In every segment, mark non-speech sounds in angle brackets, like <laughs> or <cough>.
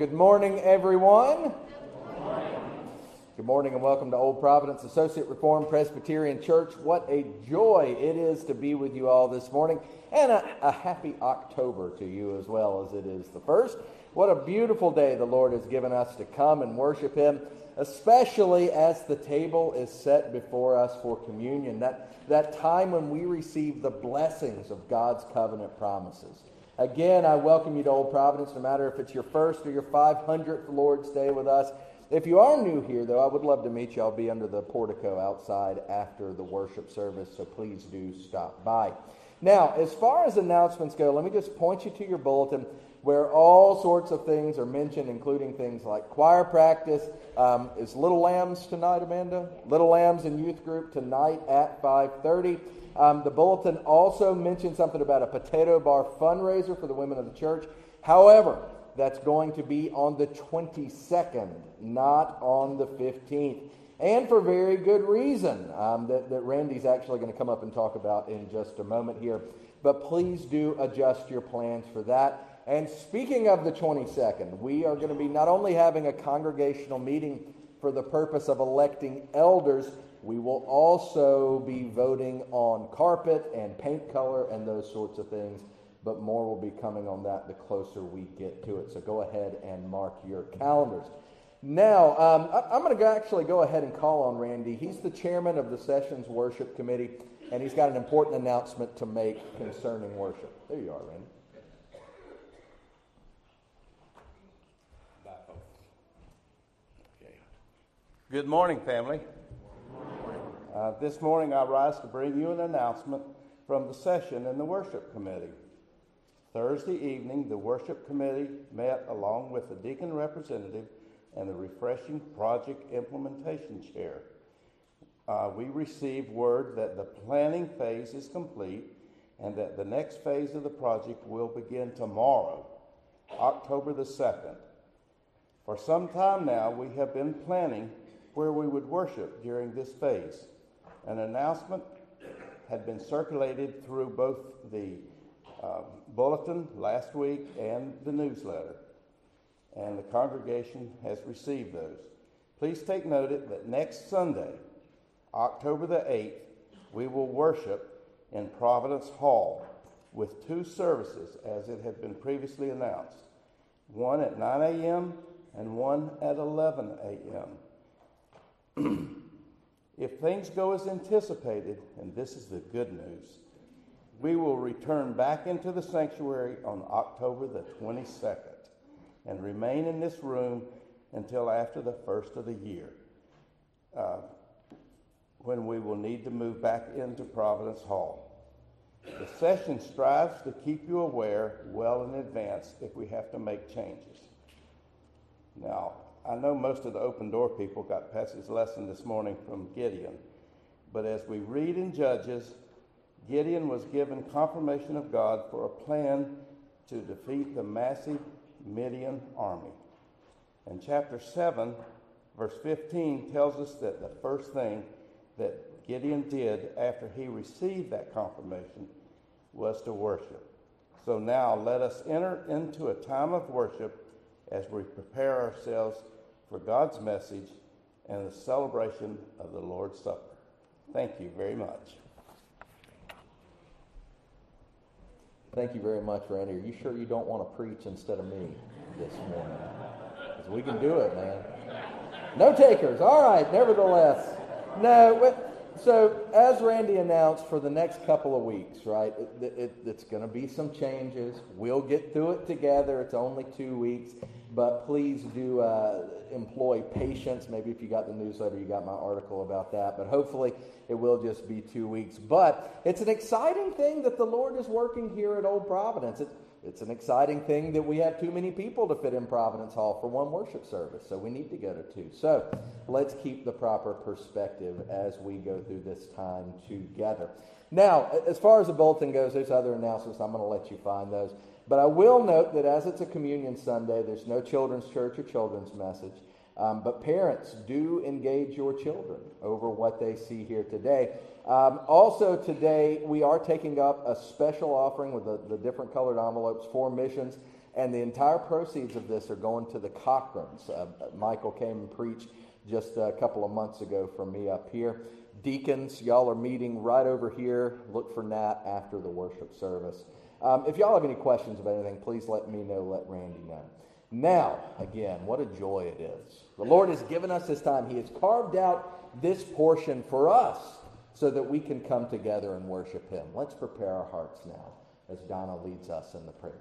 good morning, everyone. Good morning and welcome to Old Providence Associate Reformed Presbyterian Church. What a joy it is to be with you all this morning, and a, a, happy October to you as well as it is the first. What a beautiful day the Lord has given us to come and worship Him, especially as the table is set before us for communion. That, that time when we receive the blessings of God's covenant promises. Again, I welcome you to Old Providence, no matter if it's your first or your 500th Lord's Day with us. If you are new here, though, I would love to meet you. I'll be under the portico outside after the worship service, so please do stop by. Now, as far as announcements go, let me just point you to your bulletin where all sorts of things are mentioned, including things like choir practice. Um, is Little Lambs tonight, Amanda? Little Lambs in youth group tonight at 5:30. Um, the bulletin also mentioned something about a potato bar fundraiser for the women of the church. However, that's going to be on the 22nd, not on the 15th. And for very good reason um, that, that Randy's actually going to come up and talk about in just a moment here. But please do adjust your plans for that. And speaking of the 22nd, we are going to be not only having a congregational meeting for the purpose of electing elders, we will also be voting on carpet and paint color and those sorts of things, but more will be coming on that the closer we get to it. So go ahead and mark your calendars. Now, um, I, am going to actually go ahead and call on Randy. He's the chairman of the Sessions Worship Committee, and he's got an important announcement to make concerning worship. There you are, Randy. Good morning, family. Uh, this morning I rise to bring you an announcement from the session in the worship committee. Thursday evening, the worship committee met along with the deacon representative and the refreshing project implementation chair. Uh, we received word that the planning phase is complete and that the next phase of the project will begin tomorrow, October the 2nd. For some time now, we have been planning where we would worship during this phase. An announcement had been circulated through both the uh, bulletin last week and the newsletter, and the congregation has received those. Please take note that next Sunday, October the 8th, we will worship in Providence Hall with two services as it had been previously announced one at 9 a.m. and one at 11 a.m. <clears throat> If things go as anticipated, and this is the good news, we will return back into the sanctuary on October the 22nd and remain in this room until after the first of the year, uh, when we will need to move back into Providence Hall. The session strives to keep you aware well in advance if we have to make changes. Now, I know most of the open door people got Patsy's lesson this morning from Gideon, but as we read in Judges, Gideon was given confirmation of God for a plan to defeat the massive Midian army. And chapter 7, verse 15, tells us that the first thing that Gideon did after he received that confirmation was to worship. So now let us enter into a time of worship as we prepare ourselves for God's message and the celebration of the Lord's Supper. Thank you very much. Thank you very much, Randy. Are you sure you don't want to preach instead of me this morning? Because we can do it, man. No takers. All right, nevertheless. No, so as Randy announced for the next couple of weeks, right, it, it, it's going to be some changes. We'll get through it together. It's only two weeks. But please do uh, employ patience. Maybe if you got the newsletter, you got my article about that. But hopefully it will just be two weeks. But it's an exciting thing that the Lord is working here at Old Providence. It's, it's an exciting thing that we have too many people to fit in Providence Hall for one worship service. So we need to go to two. So let's keep the proper perspective as we go through this time together. Now, as far as the bulletin goes, there's other announcements. I'm going to let you find those. But I will note that as it's a communion Sunday, there's no children's church or children's message. Um, but parents, do engage your children over what they see here today. Um, also, today we are taking up a special offering with the, the different colored envelopes for missions. And the entire proceeds of this are going to the Cochrans. Uh, Michael came and preached just a couple of months ago from me up here. Deacons, y'all are meeting right over here. Look for Nat after the worship service. Um, if y'all have any questions about anything, please let me know, let Randy know. Now, again, what a joy it is. The Lord has given us this time. He has carved out this portion for us so that we can come together and worship Him. Let's prepare our hearts now as Donna leads us in the prayer.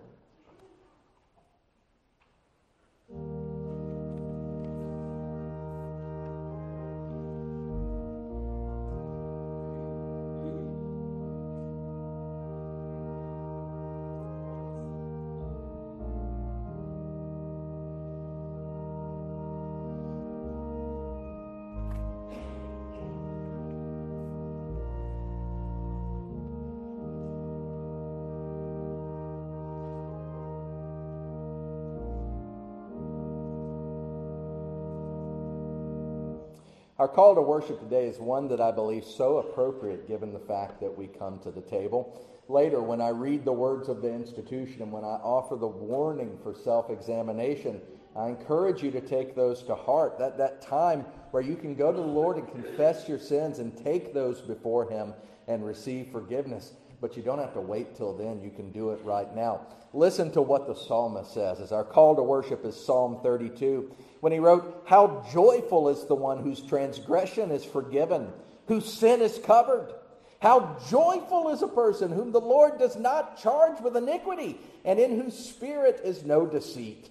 Call to worship today is one that I believe so appropriate given the fact that we come to the table. Later, when I read the words of the institution and when I offer the warning for self examination, I encourage you to take those to heart. That, that time where you can go to the Lord and confess your sins and take those before Him and receive forgiveness. But you don't have to wait till then. You can do it right now. Listen to what the psalmist says as our call to worship is Psalm 32 when he wrote, How joyful is the one whose transgression is forgiven, whose sin is covered. How joyful is a person whom the Lord does not charge with iniquity, and in whose spirit is no deceit.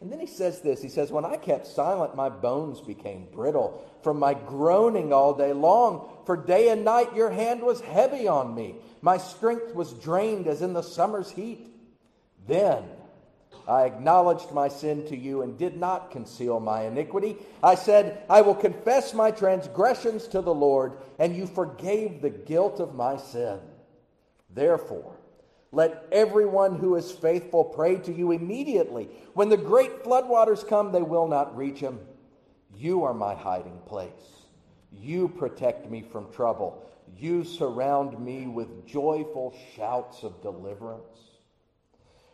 And then he says this He says, When I kept silent, my bones became brittle from my groaning all day long. For day and night your hand was heavy on me. My strength was drained as in the summer's heat. Then I acknowledged my sin to you and did not conceal my iniquity. I said, I will confess my transgressions to the Lord, and you forgave the guilt of my sin. Therefore, let everyone who is faithful pray to you immediately. When the great floodwaters come, they will not reach him. You are my hiding place. You protect me from trouble. You surround me with joyful shouts of deliverance.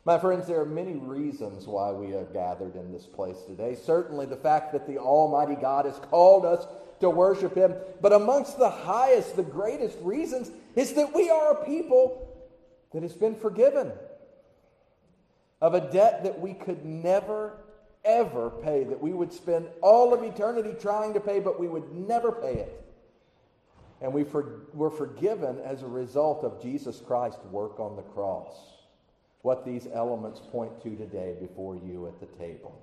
My friends, there are many reasons why we are gathered in this place today. Certainly, the fact that the Almighty God has called us to worship Him. But amongst the highest, the greatest reasons is that we are a people that has been forgiven of a debt that we could never, ever pay, that we would spend all of eternity trying to pay, but we would never pay it. And we for, were forgiven as a result of Jesus Christ's work on the cross what these elements point to today before you at the table.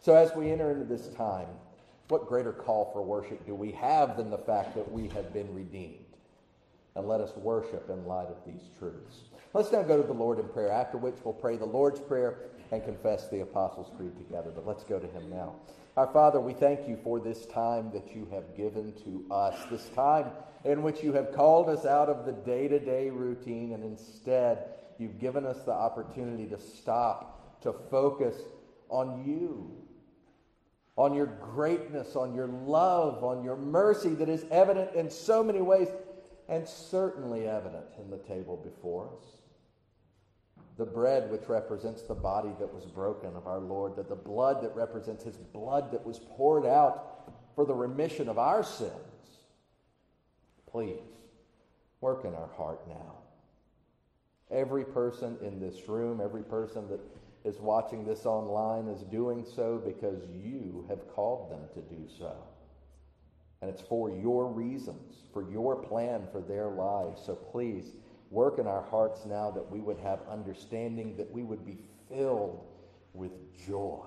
So, as we enter into this time, what greater call for worship do we have than the fact that we have been redeemed? And let us worship in light of these truths. Let's now go to the Lord in prayer, after which we'll pray the Lord's Prayer and confess the Apostles' Creed together. But let's go to Him now. Our Father, we thank you for this time that you have given to us, this time in which you have called us out of the day to day routine and instead You've given us the opportunity to stop, to focus on you, on your greatness, on your love, on your mercy that is evident in so many ways and certainly evident in the table before us. The bread, which represents the body that was broken of our Lord, that the blood that represents his blood that was poured out for the remission of our sins. Please, work in our heart now. Every person in this room, every person that is watching this online is doing so because you have called them to do so. And it's for your reasons, for your plan for their lives. So please work in our hearts now that we would have understanding, that we would be filled with joy.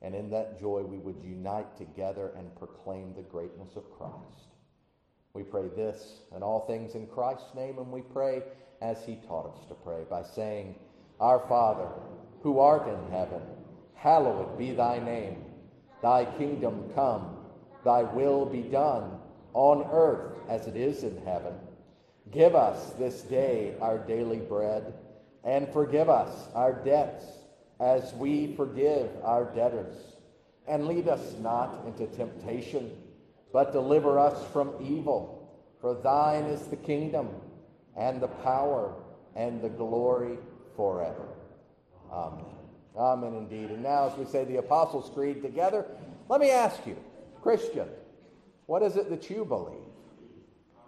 And in that joy, we would unite together and proclaim the greatness of Christ. We pray this and all things in Christ's name, and we pray as he taught us to pray by saying, Our Father, who art in heaven, hallowed be thy name. Thy kingdom come, thy will be done, on earth as it is in heaven. Give us this day our daily bread, and forgive us our debts as we forgive our debtors. And lead us not into temptation, but deliver us from evil. For thine is the kingdom and the power and the glory forever. Amen. Amen indeed. And now, as we say the Apostles' Creed together, let me ask you, Christian, what is it that you believe?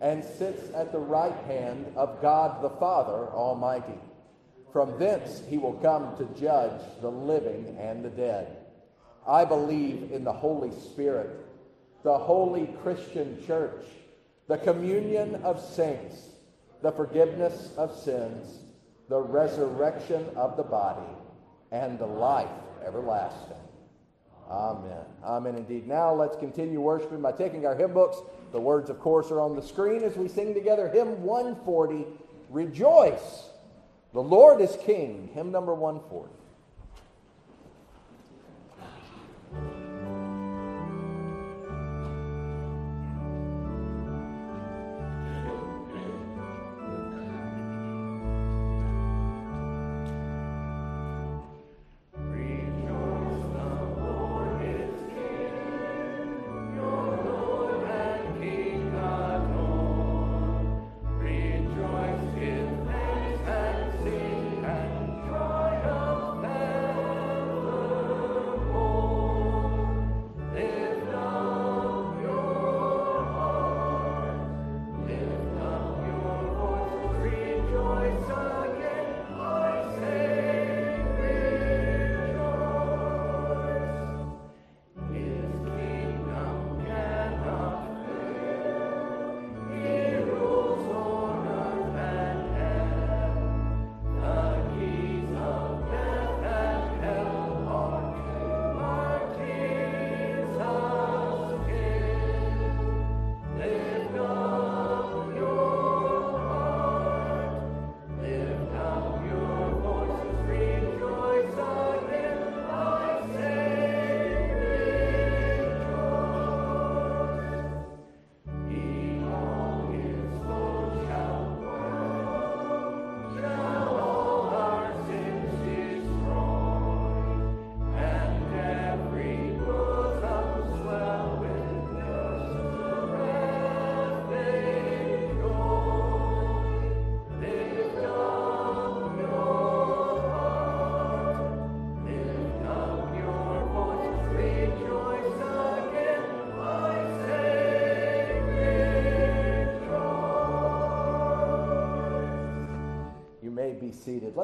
and sits at the right hand of God the Father Almighty. From thence he will come to judge the living and the dead. I believe in the Holy Spirit, the holy Christian church, the communion of saints, the forgiveness of sins, the resurrection of the body, and the life everlasting. Amen. Amen indeed. Now let's continue worshiping by taking our hymn books. The words, of course, are on the screen as we sing together hymn 140 Rejoice! The Lord is King. Hymn number 140.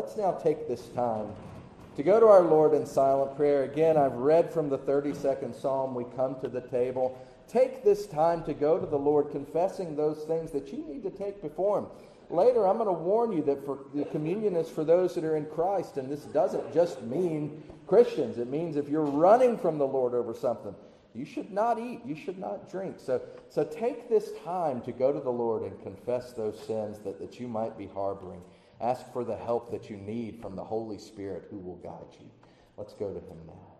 Let's now take this time to go to our Lord in silent prayer. Again, I've read from the 32nd Psalm. We come to the table. Take this time to go to the Lord, confessing those things that you need to take before Him. Later, I'm going to warn you that for the communion is for those that are in Christ, and this doesn't just mean Christians. It means if you're running from the Lord over something, you should not eat, you should not drink. So, so take this time to go to the Lord and confess those sins that, that you might be harboring. Ask for the help that you need from the Holy Spirit who will guide you. Let's go to Him now.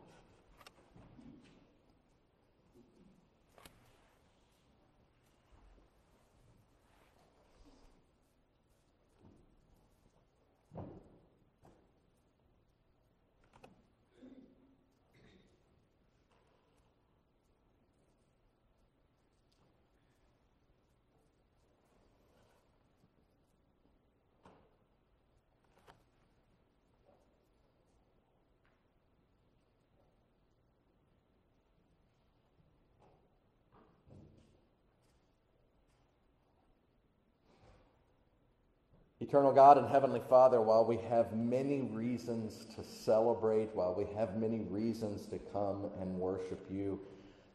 Eternal God and Heavenly Father, while we have many reasons to celebrate, while we have many reasons to come and worship you,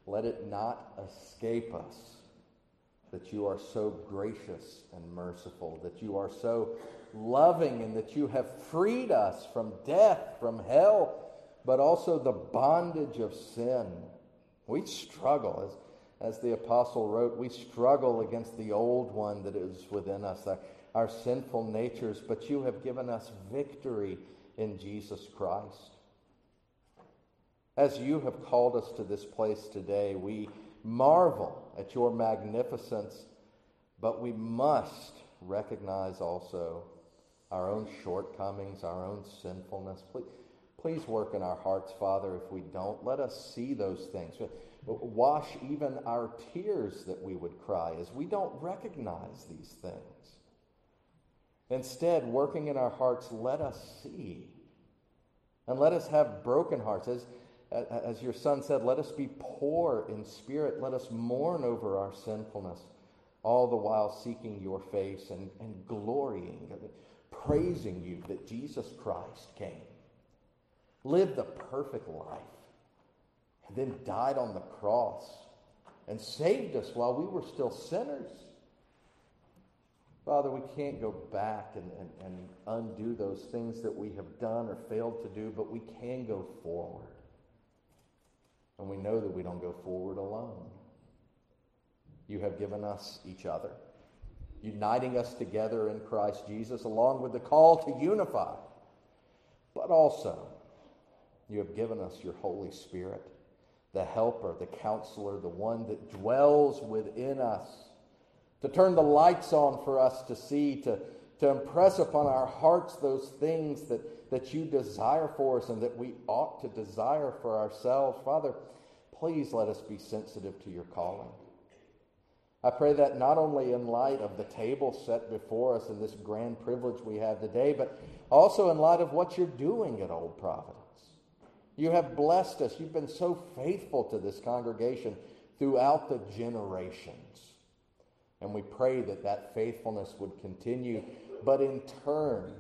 let it not escape us that you are so gracious and merciful, that you are so loving, and that you have freed us from death, from hell, but also the bondage of sin. We struggle, as, as the apostle wrote, we struggle against the old one that is within us our sinful natures, but you have given us victory in Jesus Christ. As you have called us to this place today, we marvel at your magnificence, but we must recognize also our own shortcomings, our own sinfulness. Please, please work in our hearts, Father, if we don't. Let us see those things. Wash even our tears that we would cry as we don't recognize these things. Instead, working in our hearts, let us see. And let us have broken hearts. As, as your son said, let us be poor in spirit. Let us mourn over our sinfulness, all the while seeking your face and, and glorying, praising you that Jesus Christ came, lived the perfect life, and then died on the cross and saved us while we were still sinners. Father, we can't go back and, and, and undo those things that we have done or failed to do, but we can go forward. And we know that we don't go forward alone. You have given us each other, uniting us together in Christ Jesus, along with the call to unify. But also, you have given us your Holy Spirit, the helper, the counselor, the one that dwells within us, to turn the lights on for us to see, to, to impress upon our hearts those things that, that you desire for us and that we ought to desire for ourselves. Father, please let us be sensitive to your calling. I pray that not only in light of the table set before us and this grand privilege we have today, but also in light of what you're doing at Old Providence. You have blessed us. You've been so faithful to this congregation throughout the generations. And we pray that that faithfulness would continue. But in turn,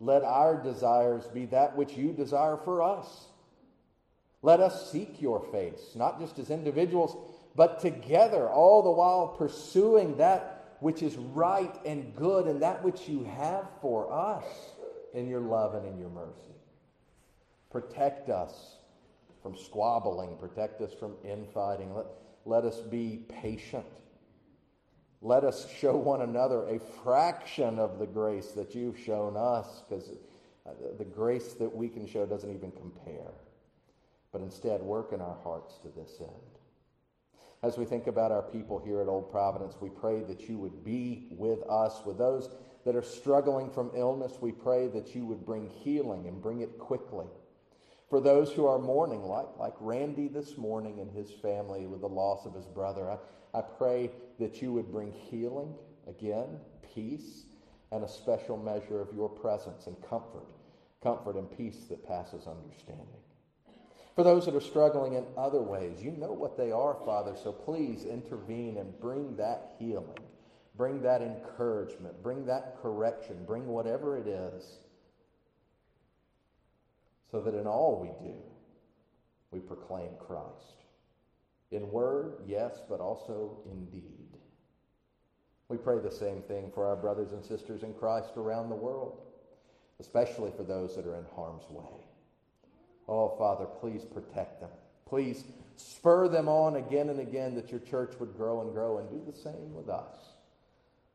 let our desires be that which you desire for us. Let us seek your face, not just as individuals, but together, all the while pursuing that which is right and good and that which you have for us in your love and in your mercy. Protect us from squabbling, protect us from infighting. Let, let us be patient. Let us show one another a fraction of the grace that you've shown us, because uh, the grace that we can show doesn't even compare but instead work in our hearts to this end. As we think about our people here at Old Providence, we pray that you would be with us, with those that are struggling from illness. We pray that you would bring healing and bring it quickly. For those who are mourning, like, like Randy this morning and his family with the loss of his brother, I, I pray that you would bring healing, again, peace, and a special measure of your presence and comfort, comfort and peace that passes understanding. For those that are struggling in other ways, you know what they are, Father, so please intervene and bring that healing, bring that encouragement, bring that correction, bring whatever it is, so that in all we do, we proclaim Christ. In word, yes, but also in deed. We pray the same thing for our brothers and sisters in Christ around the world, especially for those that are in harm's way. Oh, Father, please protect them. Please spur them on again and again that your church would grow and grow and do the same with us.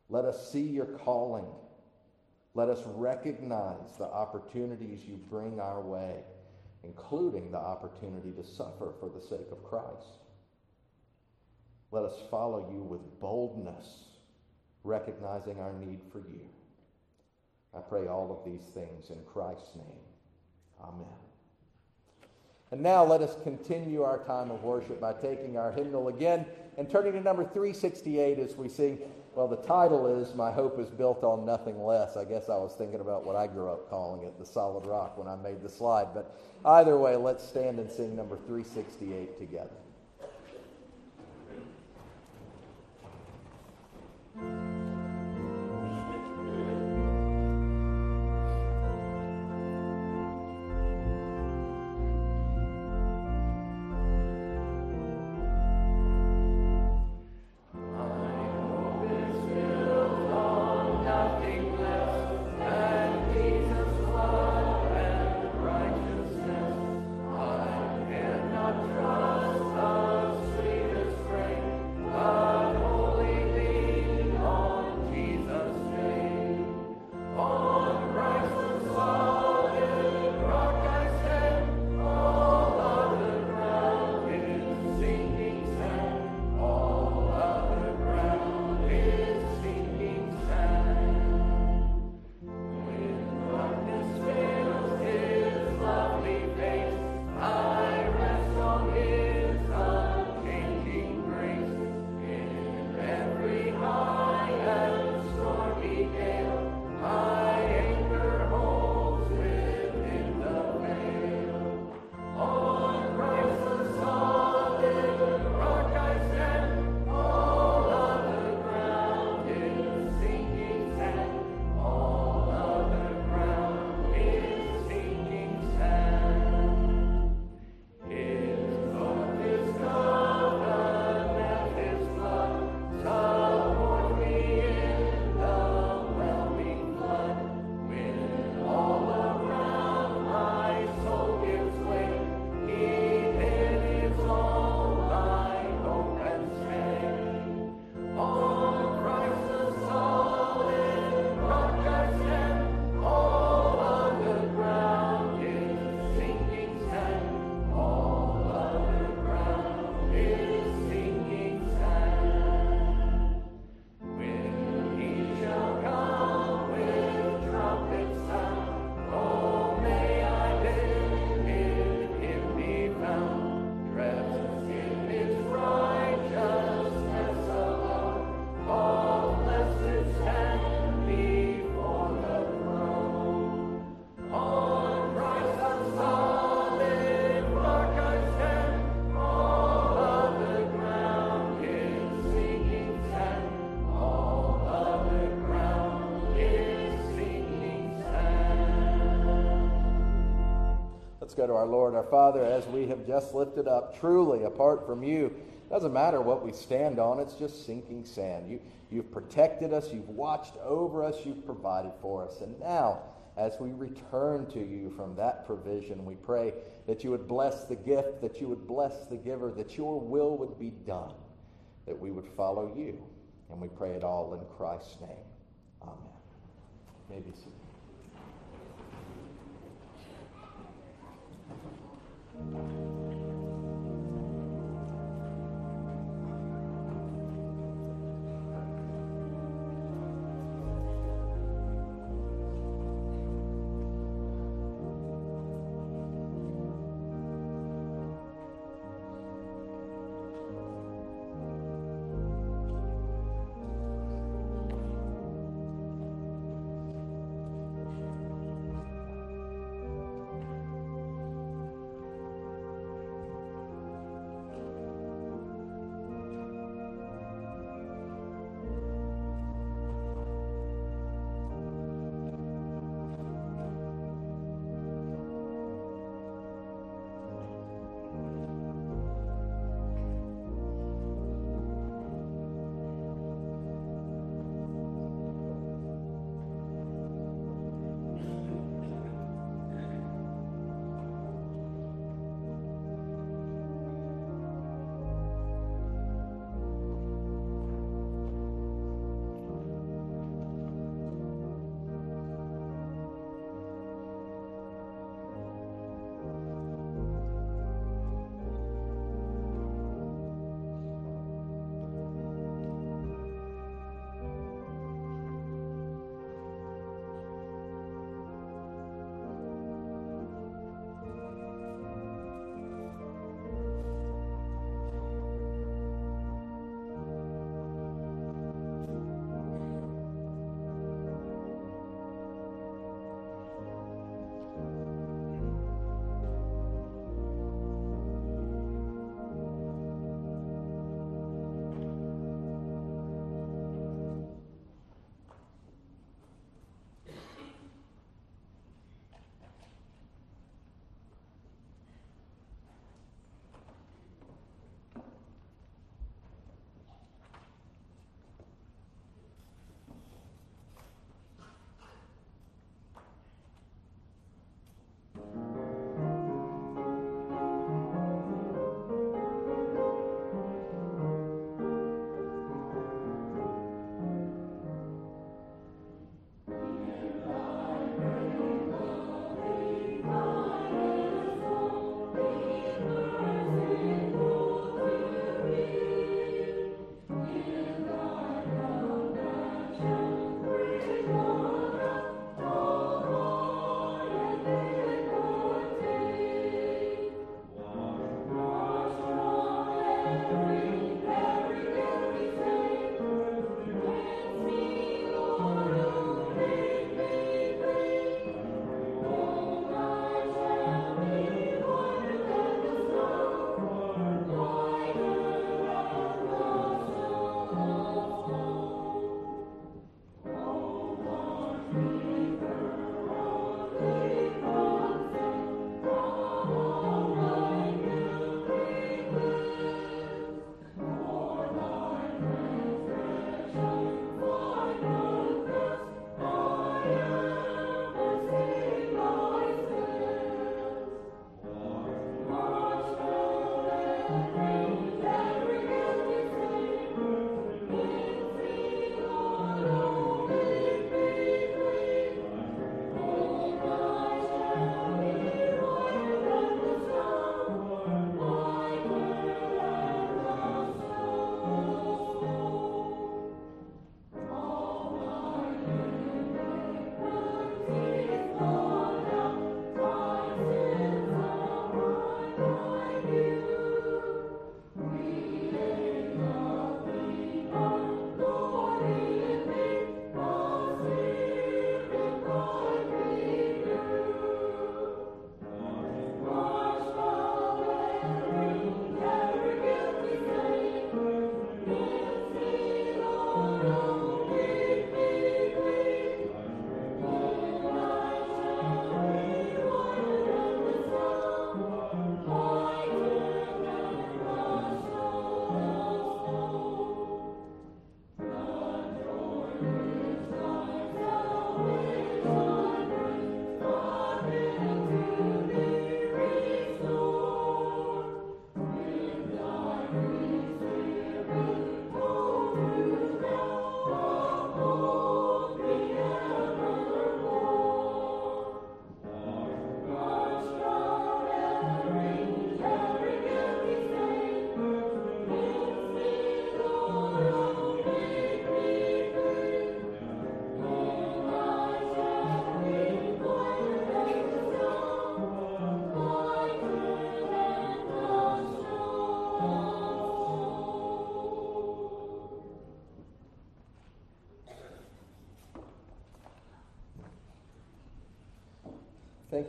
Let us see your calling. Let us recognize the opportunities you bring our way, including the opportunity to suffer for the sake of Christ. Let us follow you with boldness, recognizing our need for you. I pray all of these things in Christ's name. Amen. And now let us continue our time of worship by taking our hymnal again and turning to number 368 as we sing. Well, the title is My Hope is Built on Nothing Less. I guess I was thinking about what I grew up calling it, the solid rock, when I made the slide. But either way, let's stand and sing number 368 together. Go to our Lord. Our Father, as we have just lifted up, truly, apart from you, doesn't matter what we stand on, it's just sinking sand. You, you've protected us, you've watched over us, you've provided for us. And now, as we return to you from that provision, we pray that you would bless the gift, that you would bless the giver, that your will would be done, that we would follow you. And we pray it all in Christ's name. Amen. Maybe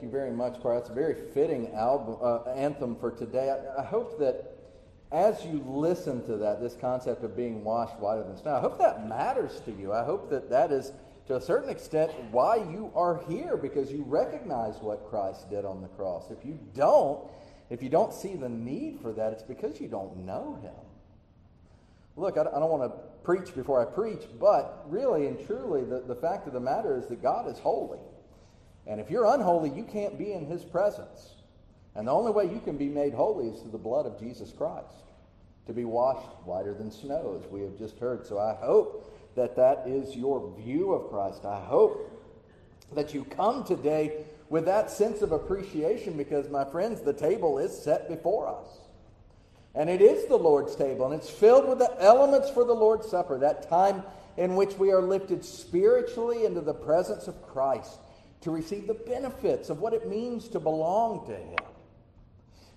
You very much, Choir. That's a very fitting album, uh, anthem for today. I, I, hope that as you listen to that, this concept of being washed whiter than snow, I hope that matters to you. I hope that that is, to a certain extent, why you are here, because you recognize what Christ did on the cross. If you don't, if you don't see the need for that, it's because you don't know Him. Look, I, I don't want to preach before I preach, but really and truly, the, the fact of the matter is that God is holy. And if you're unholy, you can't be in his presence. And the only way you can be made holy is through the blood of Jesus Christ, to be washed whiter than snow, as we have just heard. So I hope that that is your view of Christ. I hope that you come today with that sense of appreciation because, my friends, the table is set before us. And it is the Lord's table, and it's filled with the elements for the Lord's Supper, that time in which we are lifted spiritually into the presence of Christ to receive the benefits of what it means to belong to Him.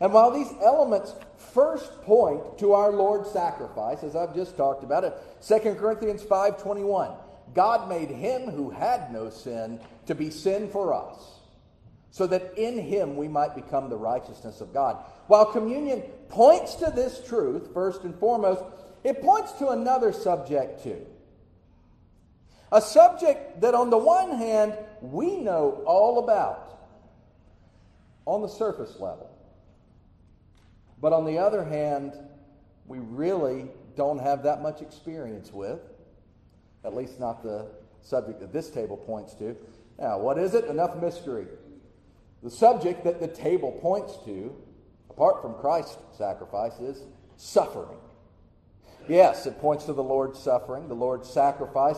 And while these elements first point to our Lord's sacrifice, as I've just talked about it, 2 Corinthians 5.21, God made him who had no sin to be sin for us, so that in him we might become the righteousness of God. While communion points to this truth, first and foremost, it points to another subject too. A subject that, on the one hand, we know all about on the surface level. But on the other hand, we really don't have that much experience with, at least not the subject that this table points to. Now, what is it? Enough mystery. The subject that the table points to, apart from Christ's sacrifice, is suffering. Yes, it points to the Lord's suffering, the Lord's sacrifice,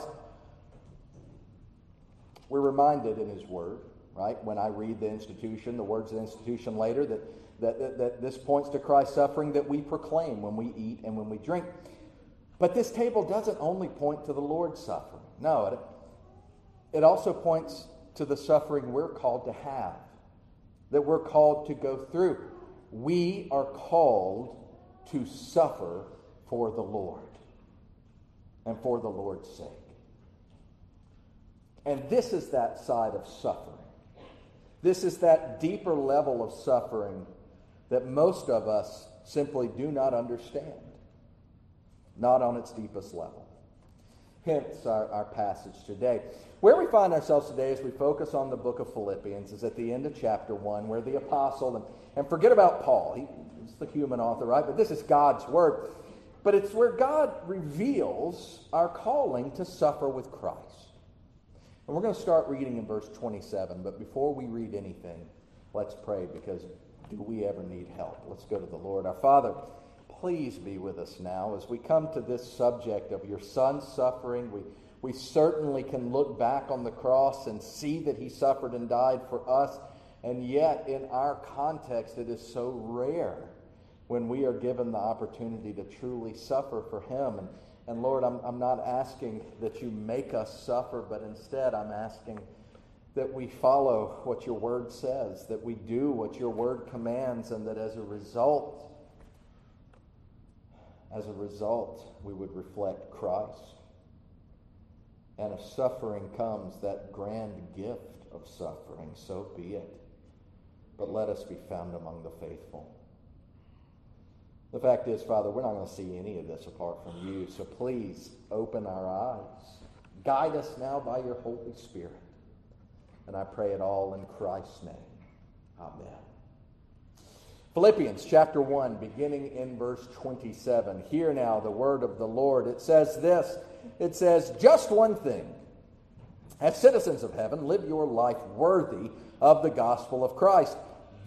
we're reminded in His Word, right? When I read the institution, the words of the institution later, that, that, that, that this points to Christ's suffering that we proclaim when we eat and when we drink. But this table doesn't only point to the Lord's suffering. No, it, it also points to the suffering we're called to have, that we're called to go through. We are called to suffer for the Lord and for the Lord's sake. And this is that side of suffering. This is that deeper level of suffering that most of us simply do not understand, not on its deepest level. Hence our, our passage today. Where we find ourselves today as we focus on the book of Philippians is at the end of chapter 1, where the apostle, and, and forget about Paul, he, he's the human author, right? But this is God's word. But it's where God reveals our calling to suffer with Christ. And we're going to start reading in verse 27. But before we read anything, let's pray because do we ever need help? Let's go to the Lord. Our Father, please be with us now as we come to this subject of your Son's suffering. We, we certainly can look back on the cross and see that he suffered and died for us. And yet, in our context, it is so rare when we are given the opportunity to truly suffer for him. And and Lord, I'm, I'm not asking that you make us suffer, but instead I'm asking that we follow what your word says, that we do what your word commands, and that as a result, as a result, we would reflect Christ. And if suffering comes, that grand gift of suffering, so be it. But let us be found among the faithful. The fact is, Father, we're not going to see any of this apart from you. So please open our eyes. Guide us now by your Holy Spirit. And I pray it all in Christ's name. Amen. Philippians chapter 1, beginning in verse 27. Hear now the word of the Lord. It says this It says, Just one thing. As citizens of heaven, live your life worthy of the gospel of Christ.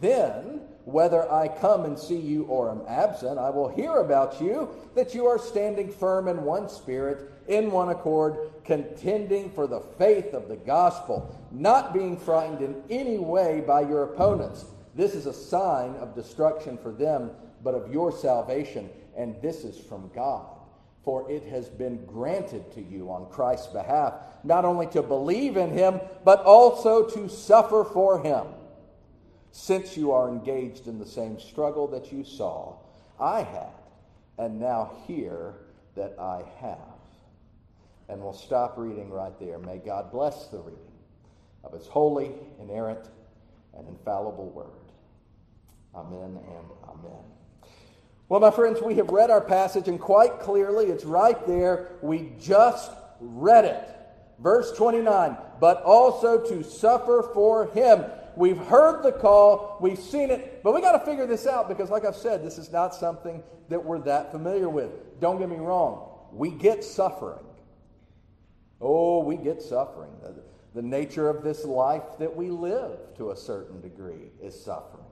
Then whether I come and see you or am absent, I will hear about you that you are standing firm in one spirit, in one accord, contending for the faith of the gospel, not being frightened in any way by your opponents. This is a sign of destruction for them, but of your salvation, and this is from God. For it has been granted to you on Christ's behalf, not only to believe in him, but also to suffer for him since you are engaged in the same struggle that you saw I had, and now hear that I have. And we'll stop reading right there. May God bless the reading of his holy, inerrant, and infallible word. Amen and amen. Well, my friends, we have read our passage, and quite clearly, it's right there. We just read it. Verse 29 But also to suffer for him. We've heard the call, we've seen it, but we got to figure this out because, like I've said, this is not something that we're that familiar with. Don't get me wrong, we get suffering. Oh, we get suffering. The, the nature of this life that we live to a certain degree is suffering.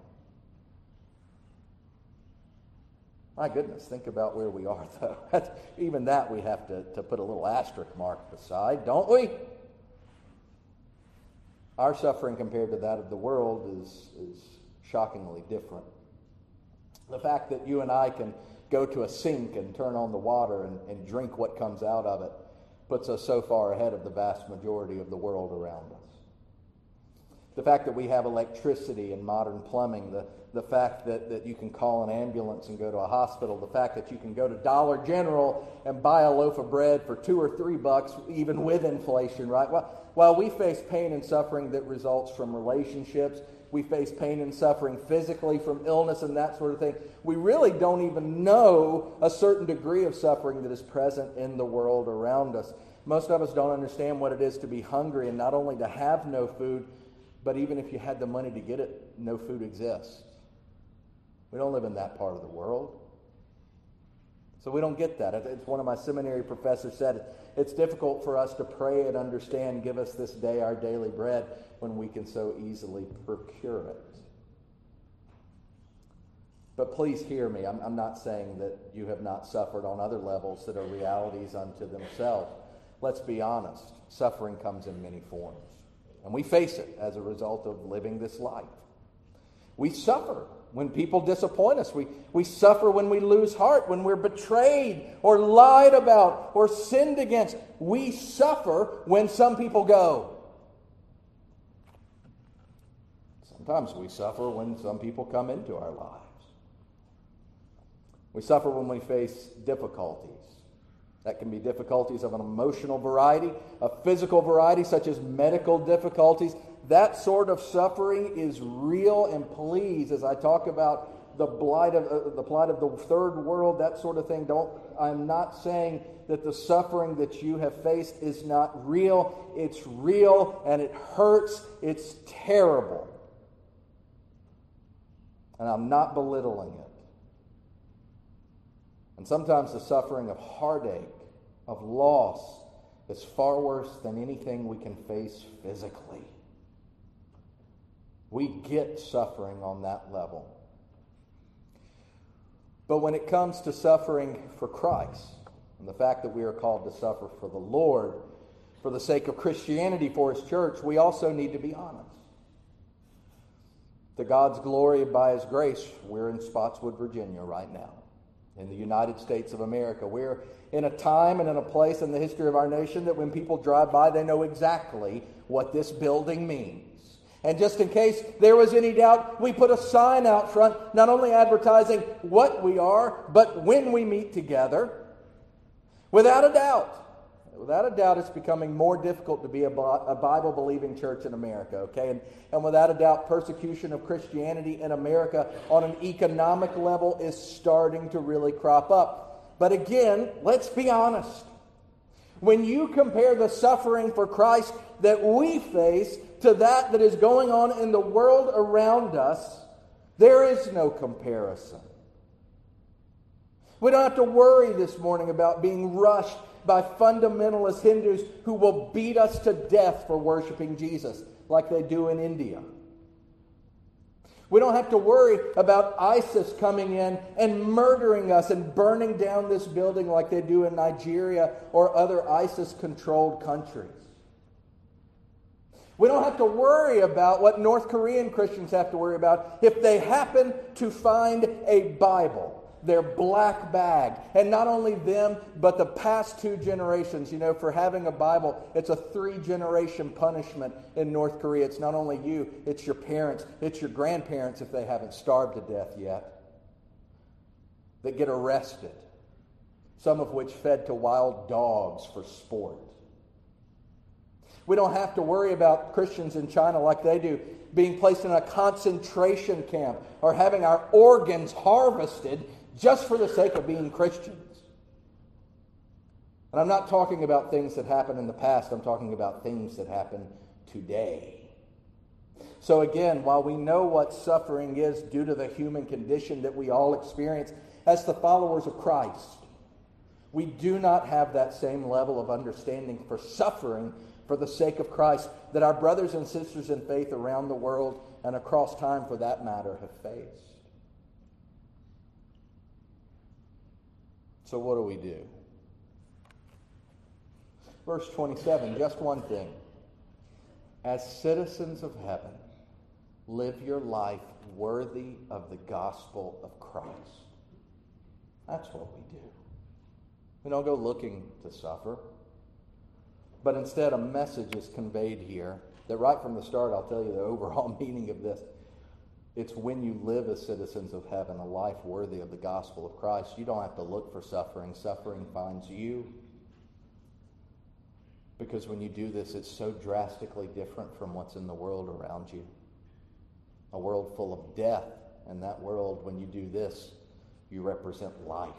My goodness, think about where we are, <laughs> though. even that we have to, to put a little asterisk mark beside, don't we? Our suffering compared to that of the world is, is shockingly different. The fact that you and I can go to a sink and turn on the water and, and drink what comes out of it puts us so far ahead of the vast majority of the world around us. The fact that we have electricity and modern plumbing, the, the fact that, that you can call an ambulance and go to a hospital, the fact that you can go to Dollar General and buy a loaf of bread for two or three bucks, even with inflation, right? While, while we face pain and suffering that results from relationships, we face pain and suffering physically from illness and that sort of thing. We really don't even know a certain degree of suffering that is present in the world around us. Most of us don't understand what it is to be hungry and not only to have no food, but even if you had the money to get it, no food exists. We don't live in that part of the world. So we don't get that. It's one of my seminary professors said it's difficult for us to pray and understand, give us this day our daily bread, when we can so easily procure it. But please hear me. I'm, I'm not saying that you have not suffered on other levels that are realities unto themselves. Let's be honest. Suffering comes in many forms. And we face it as a result of living this life. We suffer when people disappoint us. We, we suffer when we lose heart, when we're betrayed or lied about or sinned against. We suffer when some people go. Sometimes we suffer when some people come into our lives. We suffer when we face difficulties. That can be difficulties of an emotional variety, a physical variety, such as medical difficulties, that sort of suffering is real. And please, as I talk about the blight of uh, the plight of the third world, that sort of thing, don't. I'm not saying that the suffering that you have faced is not real. It's real and it hurts. It's terrible. And I'm not belittling it. And sometimes the suffering of heartache, of loss, is far worse than anything we can face physically. We get suffering on that level. But when it comes to suffering for Christ, and the fact that we are called to suffer for the Lord, for the sake of Christianity, for His church, we also need to be honest. To God's glory, and by His grace, we're in Spottswood, Virginia right now, in the United States of America. We're in a time and in a place in the history of our nation that when people drive by, they know exactly what this building means. And just in case there was any doubt, we put a sign out front, not only advertising what we are, but when we meet together. Without a doubt, without a doubt, it's becoming more difficult to be a, Bible believing church in America, okay? And, and without a doubt, persecution of Christianity in America on an economic level is starting to really crop up. But again, let's be honest. When you compare the suffering for Christ that we face to that that is going on in the world around us, there is no comparison. We don't have to worry this morning about being rushed by fundamentalist Hindus who will beat us to death for worshiping Jesus like they do in India. We don't have to worry about ISIS coming in and murdering us and burning down this building like they do in Nigeria or other ISIS controlled countries. We don't have to worry about what North Korean Christians have to worry about if they happen to find a Bible, their black bag. And not only them, but the past two generations. You know, for having a Bible, it's a three generation punishment in North Korea. It's not only you, it's your parents, it's your grandparents if they haven't starved to death yet, that get arrested, some of which fed to wild dogs for sport. We don't have to worry about Christians in China like they do being placed in a concentration camp or having our organs harvested just for the sake of being Christians. And I'm not talking about things that happened in the past, I'm talking about things that happen today. So, again, while we know what suffering is due to the human condition that we all experience as the followers of Christ, we do not have that same level of understanding for suffering for the sake of Christ that our brothers and sisters in faith around the world and across time, for that matter, have faced. So, what do we do? Verse 27, just one thing. As citizens of heaven, live your life worthy of the gospel of Christ. That's what we do. We don't go looking to suffer. But instead, a message is conveyed here that right from the start, I'll tell you the <laughs> overall meaning of this. It's when you live as citizens of heaven, a life worthy of the gospel of Christ. You don't have to look for suffering, suffering finds you. Because when you do this, it's so drastically different from what's in the world around you. A world full of death. And that world, when you do this, you represent life.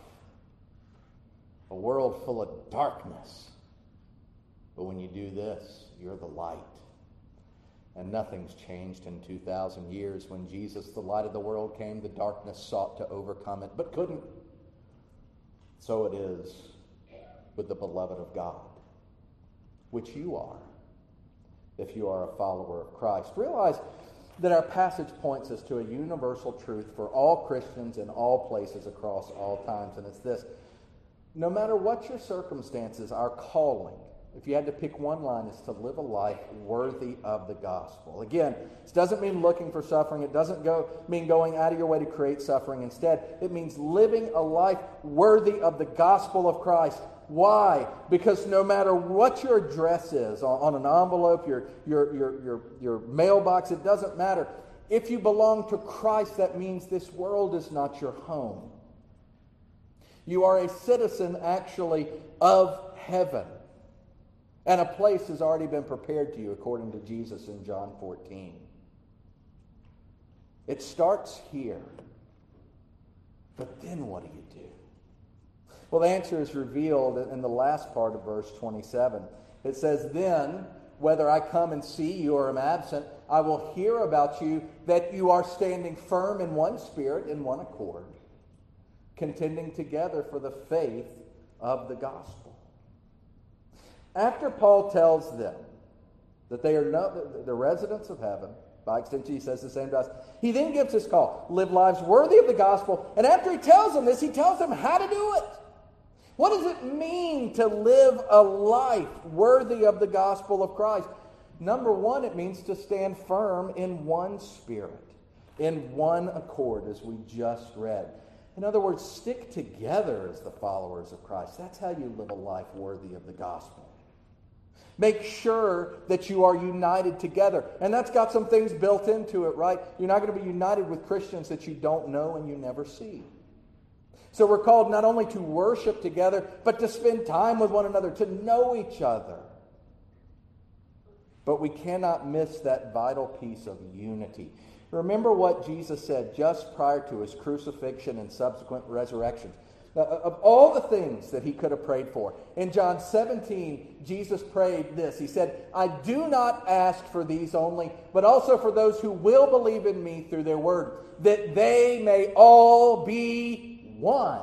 A world full of darkness but when you do this, you're the light. And nothing's changed in 2,000 years. When Jesus, the light of the world, came, the darkness sought to overcome it, but couldn't. So it is with the beloved of God, which you are, if you are a follower of Christ. Realize that our passage points us to a universal truth for all Christians in all places across all times, and it's this no matter what your circumstances, our calling if you had to pick one line, it's to live a life worthy of the gospel. Again, this doesn't mean looking for suffering. It doesn't go, mean going out of your way to create suffering. Instead, it means living a life worthy of the gospel of Christ. Why? Because no matter what your address is on, an envelope, your, your, your, your, your mailbox, it doesn't matter. If you belong to Christ, that means this world is not your home. You are a citizen, actually, of heaven. And a place has already been prepared to you, according to Jesus in John 14. It starts here. But then what do you do? Well, the answer is revealed in the last part of verse 27. It says, Then, whether I come and see you or am absent, I will hear about you that you are standing firm in one spirit, in one accord, contending together for the faith of the gospel. After Paul tells them that they are no, the residents of heaven, by extension, he says the same to us. He then gives his call live lives worthy of the gospel. And after he tells them this, he tells them how to do it. What does it mean to live a life worthy of the gospel of Christ? Number one, it means to stand firm in one spirit, in one accord, as we just read. In other words, stick together as the followers of Christ. That's how you live a life worthy of the gospel. Make sure that you are united together. And that's got some things built into it, right? You're not going to be united with Christians that you don't know and you never see. So we're called not only to worship together, but to spend time with one another, to know each other. But we cannot miss that vital piece of unity. Remember what Jesus said just prior to his crucifixion and subsequent resurrection. Of all the things that he could have prayed for. In John 17, Jesus prayed this. He said, I do not ask for these only, but also for those who will believe in me through their word, that they may all be one.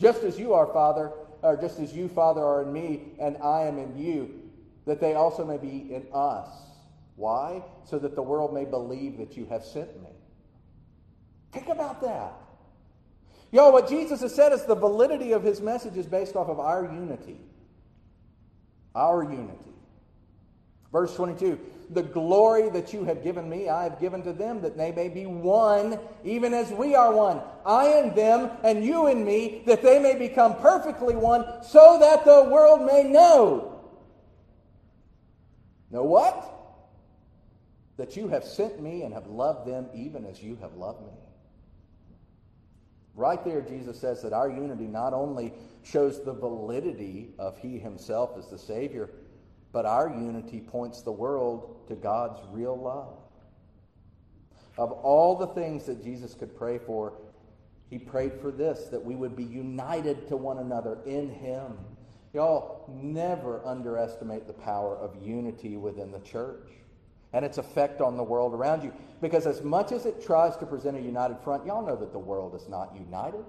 Just as you are, Father, or just as you, Father, are in me, and I am in you, that they also may be in us. Why? So that the world may believe that you have sent me. Think about that. Y'all, what Jesus has said is the validity of his message is based off of our unity. Our unity. Verse 22 The glory that you have given me, I have given to them, that they may be one, even as we are one. I and them, and you and me, that they may become perfectly one, so that the world may know. Know what? That you have sent me and have loved them even as you have loved me. Right there, Jesus says that our unity not only shows the validity of He Himself as the Savior, But our unity points the world to God's real love. Of all the things that Jesus could pray for, he prayed for this that we would be united to one another in Him. Y'all never underestimate the power of unity within the church and its effect on the world around you. Because as much as it tries to present a united front, y'all know that the world is not united.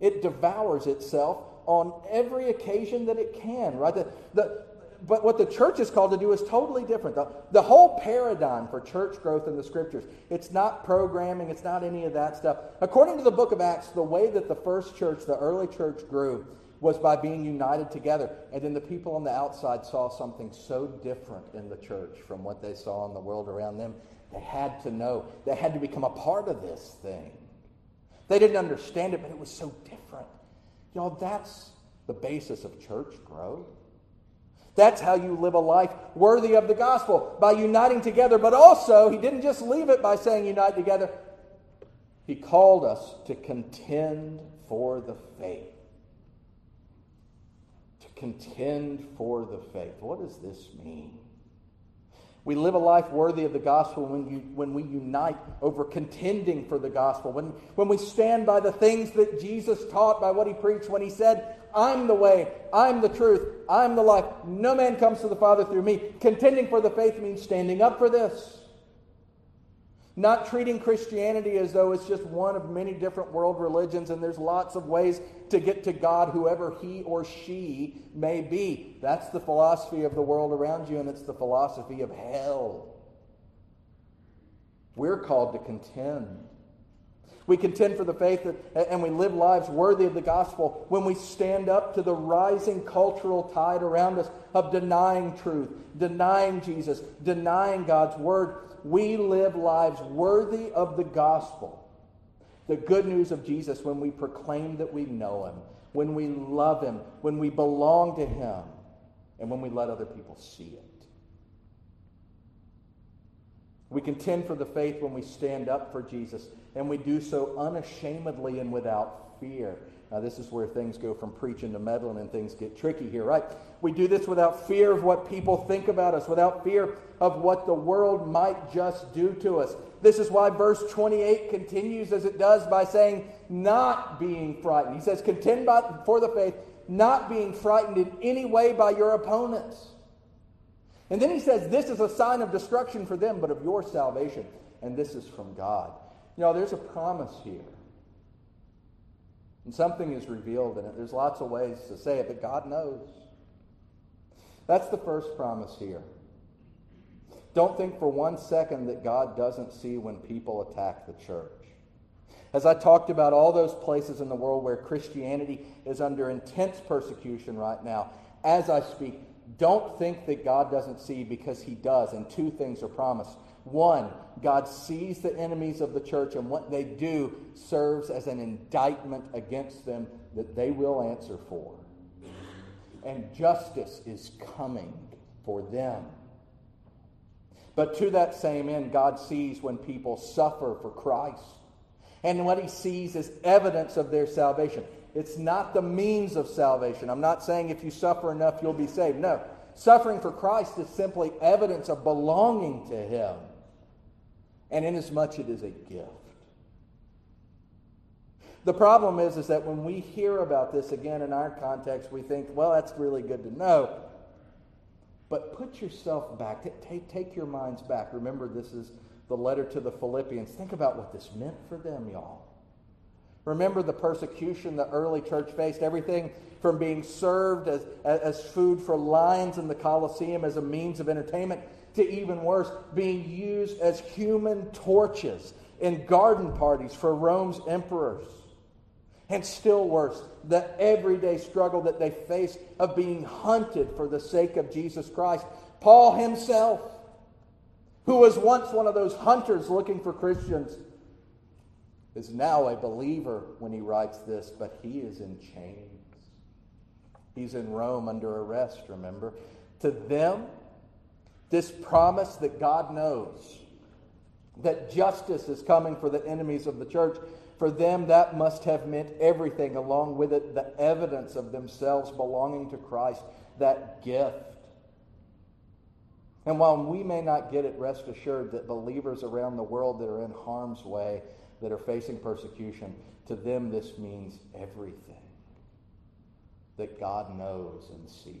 It devours itself on every occasion that it can, right? The, the, but what the church is called to do is totally different. The, the whole paradigm for church growth in the scriptures, it's not programming, it's not any of that stuff. According to the book of Acts, the way that the first church, the early church grew, was by being united together. And then the people on the outside saw something so different in the church from what they saw in the world around them. They had to know. They had to become a part of this thing. They didn't understand it, but it was so different. Y'all, that's the basis of church growth. That's how you live a life worthy of the gospel, by uniting together. But also, he didn't just leave it by saying unite together, he called us to contend for the faith. Contend for the faith. What does this mean? We live a life worthy of the gospel when, you, when we unite over contending for the gospel, when, when we stand by the things that Jesus taught, by what he preached, when he said, I'm the way, I'm the truth, I'm the life. No man comes to the Father through me. Contending for the faith means standing up for this. Not treating Christianity as though it's just one of many different world religions and there's lots of ways to get to God, whoever he or she may be. That's the philosophy of the world around you, and it's the philosophy of hell. We're called to contend. We contend for the faith that, and we live lives worthy of the gospel when we stand up to the rising cultural tide around us of denying truth, denying Jesus, denying God's word we live lives worthy of the gospel, the good news of Jesus, when we proclaim that we know him, when we love him, when we belong to him, and when we let other people see it. We contend for the faith when we stand up for Jesus, and we do so unashamedly and without fear. Now, this is where things go from preaching to meddling and things get tricky here, right? We do this without fear of what people think about us, without fear of what the world might just do to us. This is why verse 28 continues as it does by saying, not being frightened. He says, contend by, for the faith, not being frightened in any way by your opponents. And then he says, this is a sign of destruction for them, but of your salvation. And this is from God. You know, there's a promise here. And something is revealed in it. There's lots of ways to say it, but God knows. That's the first promise here. Don't think for one second that God doesn't see when people attack the church. As I talked about all those places in the world where Christianity is under intense persecution right now, as I speak, don't think that God doesn't see because he does, and two things are promised. One, God sees the enemies of the church, and what they do serves as an indictment against them that they will answer for. And justice is coming for them. But to that same end, God sees when people suffer for Christ. And what he sees is evidence of their salvation. It's not the means of salvation. I'm not saying if you suffer enough, you'll be saved. No. Suffering for Christ is simply evidence of belonging to him and inasmuch it is a gift. The problem is, is that when we hear about this again in our context, we think, well, that's really good to know. But put yourself back. Take, take your minds back. Remember, this is the letter to the Philippians. Think about what this meant for them, y'all. Remember the persecution the early church faced, everything from being served as, as food for lions in the Colosseum as a means of entertainment to even worse, being used as human torches in garden parties for Rome's emperors. And still worse, the everyday struggle that they faced of being hunted for the sake of Jesus Christ. Paul himself, who was once one of those hunters looking for Christians, is now a believer when he writes this, but he is in chains. He's in Rome under arrest, remember? To them, this promise that God knows that justice is coming for the enemies of the church. For them, that must have meant everything, along with it, the evidence of themselves belonging to Christ, that gift. And while we may not get it, rest assured that believers around the world that are in harm's way, that are facing persecution, to them this means everything that God knows and sees.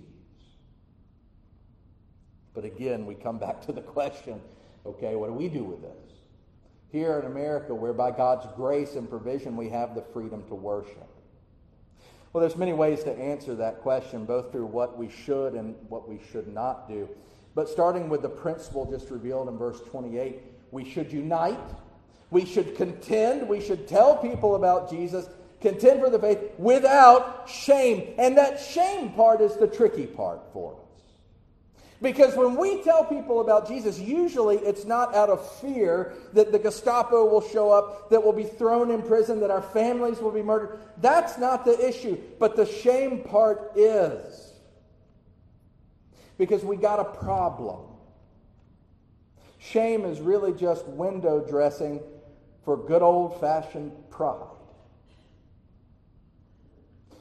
But again, we come back to the question okay, what do we do with this? Here in America, where by God's grace and provision we have the freedom to worship. Well, there's many ways to answer that question, both through what we should and what we should not do. But starting with the principle just revealed in verse 28, we should unite, we should contend, we should tell people about Jesus, contend for the faith without shame. And that shame part is the tricky part for us. Because when we tell people about Jesus, usually it's not out of fear that the Gestapo will show up, that we'll be thrown in prison, that our families will be murdered. That's not the issue. But the shame part is. Because we got a problem. Shame is really just window dressing for good old fashioned pride.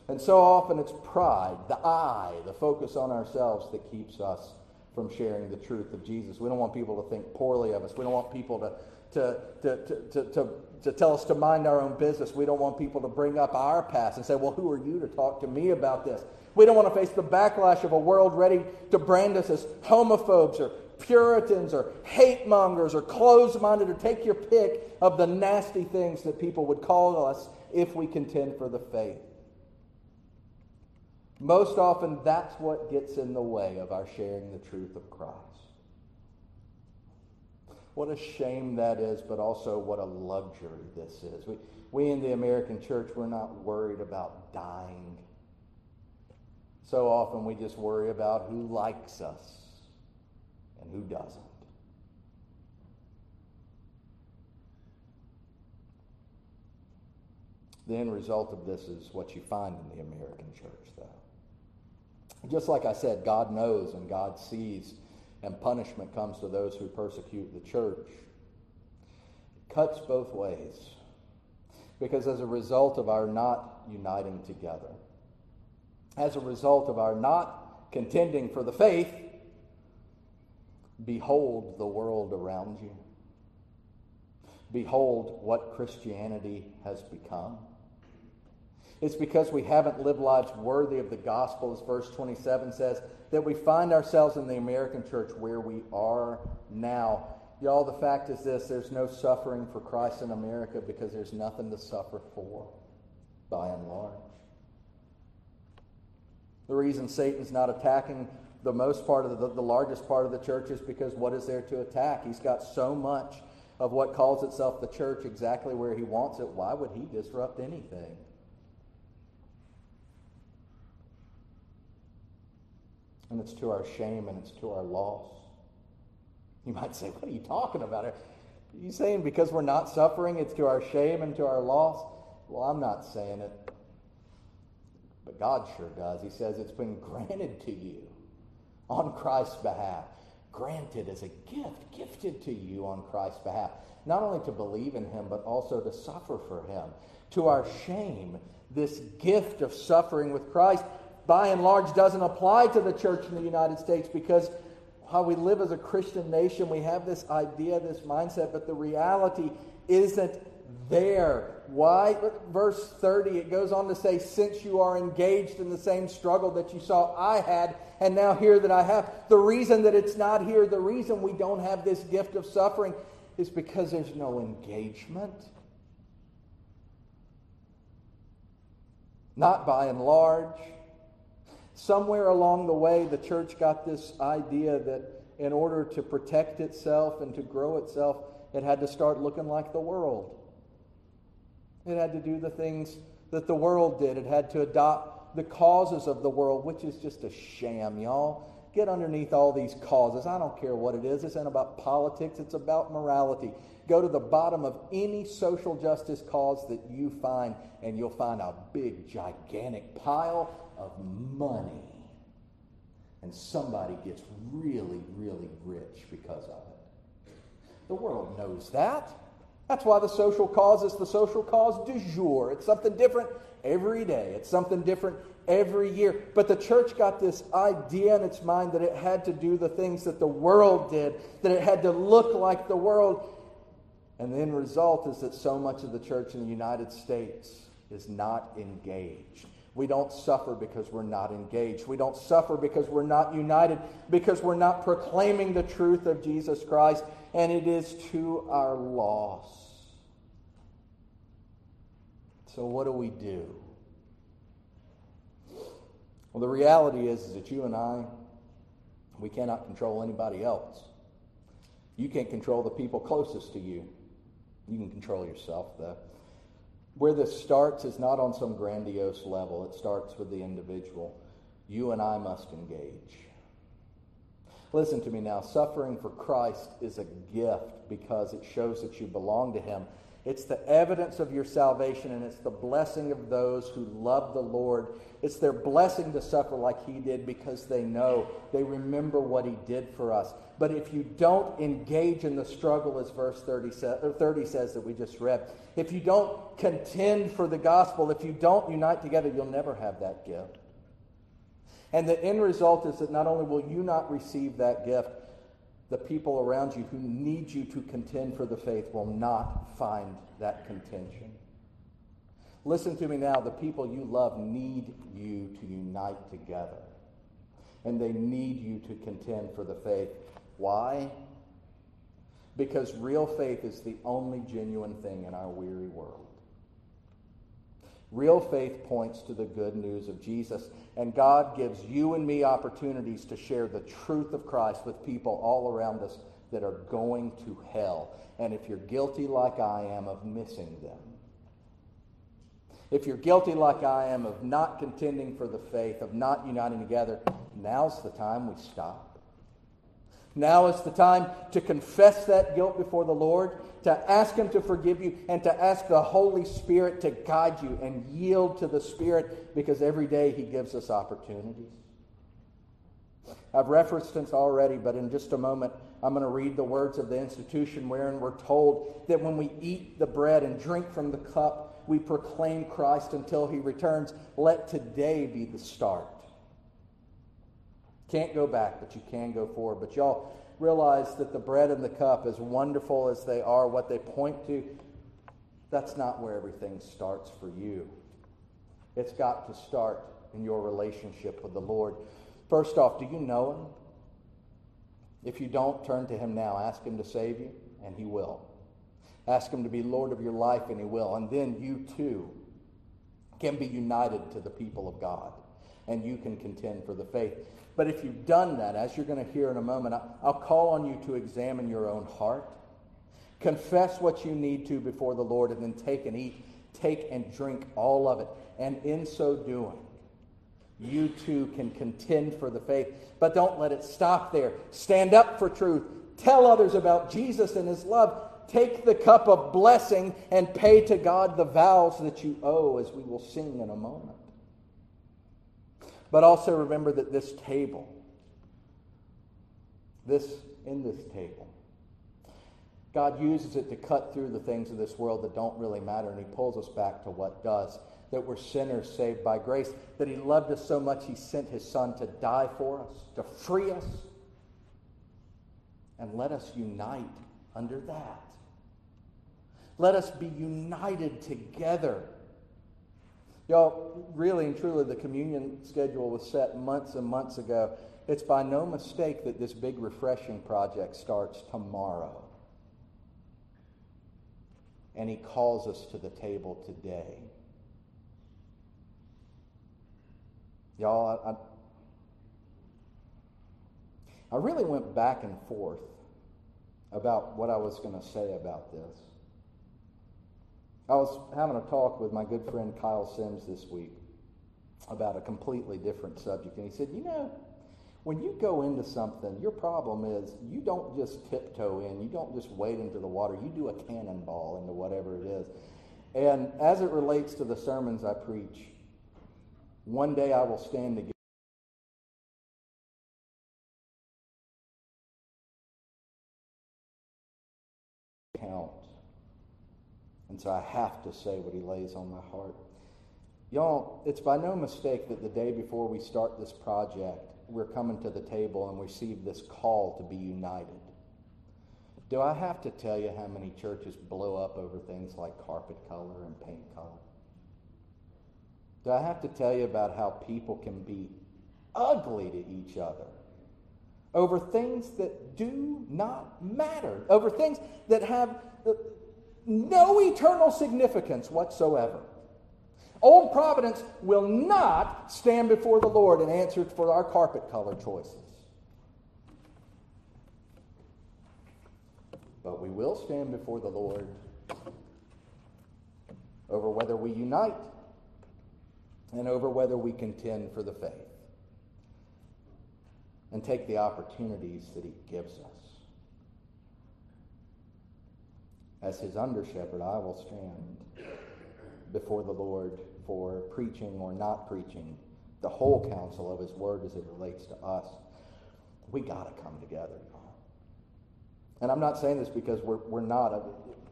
And so often it's pride, the I, the focus on ourselves that keeps us from sharing the truth of Jesus. We don't want people to think poorly of us. We don't want people to, to, to, to, to, to, tell us to mind our own business. We don't want people to bring up our past and say, well, who are you to talk to me about this? We don't want to face the backlash of a world ready to brand us as homophobes or Puritans or hate mongers or closed minded or take your pick of the nasty things that people would call us if we contend for the faith. Most often, that's what gets in the way of our sharing the truth of Christ. What a shame that is, but also what a luxury this is. We, we in the American church, we're not worried about dying. So often we just worry about who likes us and who doesn't. The end result of this is what you find in the American church, though. Just like I said, God knows and God sees, and punishment comes to those who persecute the church. It cuts both ways. Because as a result of our not uniting together, as a result of our not contending for the faith, behold the world around you. Behold what Christianity has become. It's because we haven't lived lives worthy of the gospel, as verse 27 says, that we find ourselves in the American church where we are now. Y'all, the fact is this there's no suffering for Christ in America because there's nothing to suffer for, by and large. The reason Satan's not attacking the most part of the, the largest part of the church is because what is there to attack? He's got so much of what calls itself the church exactly where he wants it. Why would he disrupt anything? And it's to our shame and it's to our loss. You might say, What are you talking about? Are you saying because we're not suffering, it's to our shame and to our loss? Well, I'm not saying it. But God sure does. He says it's been <laughs> granted to you on Christ's behalf. Granted as a gift, gifted to you on Christ's behalf. Not only to believe in him, but also to suffer for him. To our shame, this gift of suffering with Christ by and large doesn't apply to the church in the United States because how we live as a Christian nation, we have this idea, this mindset, but the reality isn't there. Why? Verse 30, it goes on to say, Since you are engaged in the same struggle that you saw I had, and now hear that I have, the reason that it's not here, the reason we don't have this gift of suffering is because there's no engagement. Not by and large. Somewhere along the way, the church got this idea that in order to protect itself and to grow itself, it had to start looking like the world. It had to do the things that the world did. It had to adopt the causes of the world, which is just a sham, y'all. Get underneath all these causes. I don't care what it is. It's not about politics, it's about morality. Go to the bottom of any social justice cause that you find, and you'll find a big, gigantic pile of money. And somebody gets really, really rich because of it. The world knows that. That's why the social cause is the social cause du jour. It's something different every day, it's something different every year. But the church got this idea in its mind that it had to do the things that the world did, that it had to look like the world. And the end result is that so much of the church in the United States is not engaged. We don't suffer because we're not engaged. We don't suffer because we're not united, because we're not proclaiming the truth of Jesus Christ, and it is to our loss. So, what do we do? Well, the reality is, is that you and I, we cannot control anybody else. You can't control the people closest to you. You can control yourself, though. Where this starts is not on some grandiose level, it starts with the individual. You and I must engage. Listen to me now. Suffering for Christ is a gift because it shows that you belong to Him. It's the evidence of your salvation, and it's the blessing of those who love the Lord. It's their blessing to suffer like He did because they know, they remember what He did for us. But if you don't engage in the struggle, as verse 30, 30 says that we just read, if you don't contend for the gospel, if you don't unite together, you'll never have that gift. And the end result is that not only will you not receive that gift, the people around you who need you to contend for the faith will not find that contention. Listen to me now. The people you love need you to unite together. And they need you to contend for the faith. Why? Because real faith is the only genuine thing in our weary world. Real faith points to the good news of Jesus. And God gives you and me opportunities to share the truth of Christ with people all around us that are going to hell. And if you're guilty like I am of missing them, if you're guilty like I am of not contending for the faith, of not uniting together, now's the time we stop. Now is the time to confess that guilt before the Lord, to ask Him to forgive you, and to ask the Holy Spirit to guide you and yield to the Spirit because every day He gives us opportunities. I've referenced this already, but in just a moment, I'm going to read the words of the institution wherein we're told that when we eat the bread and drink from the cup, we proclaim Christ until He returns. Let today be the start. Can't go back, but you can go forward. But y'all realize that the bread and the cup, as wonderful as they are, what they point to, that's not where everything starts for you. It's got to start in your relationship with the Lord. First off, do you know Him? If you don't, turn to Him now. Ask Him to save you, and He will. Ask Him to be Lord of your life, and He will. And then you too can be united to the people of God, and you can contend for the faith. But if you've done that, as you're going to hear in a moment, I'll call on you to examine your own heart. Confess what you need to before the Lord, and then take and eat, take and drink all of it. And in so doing, you too can contend for the faith. But don't let it stop there. Stand up for truth. Tell others about Jesus and his love. Take the cup of blessing and pay to God the vows that you owe, as we will sing in a moment. But also remember that this table, this in this table, God uses it to cut through the things of this world that don't really matter, and He pulls us back to what does. That we're sinners saved by grace, that He loved us so much He sent His Son to die for us, to free us, and let us unite under that. Let us be united together Y'all, really and truly, the communion schedule was set months and months ago. It's by no mistake that this big refreshing project starts tomorrow. And he calls us to the table today. Y'all, I, I really went back and forth about what I was going to say about this. I was having a talk with my good friend Kyle Sims this week about a completely different subject. And he said, You know, when you go into something, your problem is you don't just tiptoe in, you don't just wade into the water, you do a cannonball into whatever it is. And as it relates to the sermons I preach, one day I will stand to And so I have to say what he lays on my heart. Y'all, it's by no mistake that the day before we start this project, we're coming to the table and receive this call to be united. Do I have to tell you how many churches blow up over things like carpet color and paint color? Do I have to tell you about how people can be ugly to each other over things that do not matter, over things that have no eternal significance whatsoever? Old Providence will not stand before the Lord and answer for our carpet color choices. But we will stand before the Lord over whether we unite and over whether we contend for the faith and take the opportunities that He gives us. As His under shepherd, I will stand before the Lord for preaching or not preaching the whole counsel of His Word as it relates to us. We got to come together. And I'm not saying this because we're, we're not. A,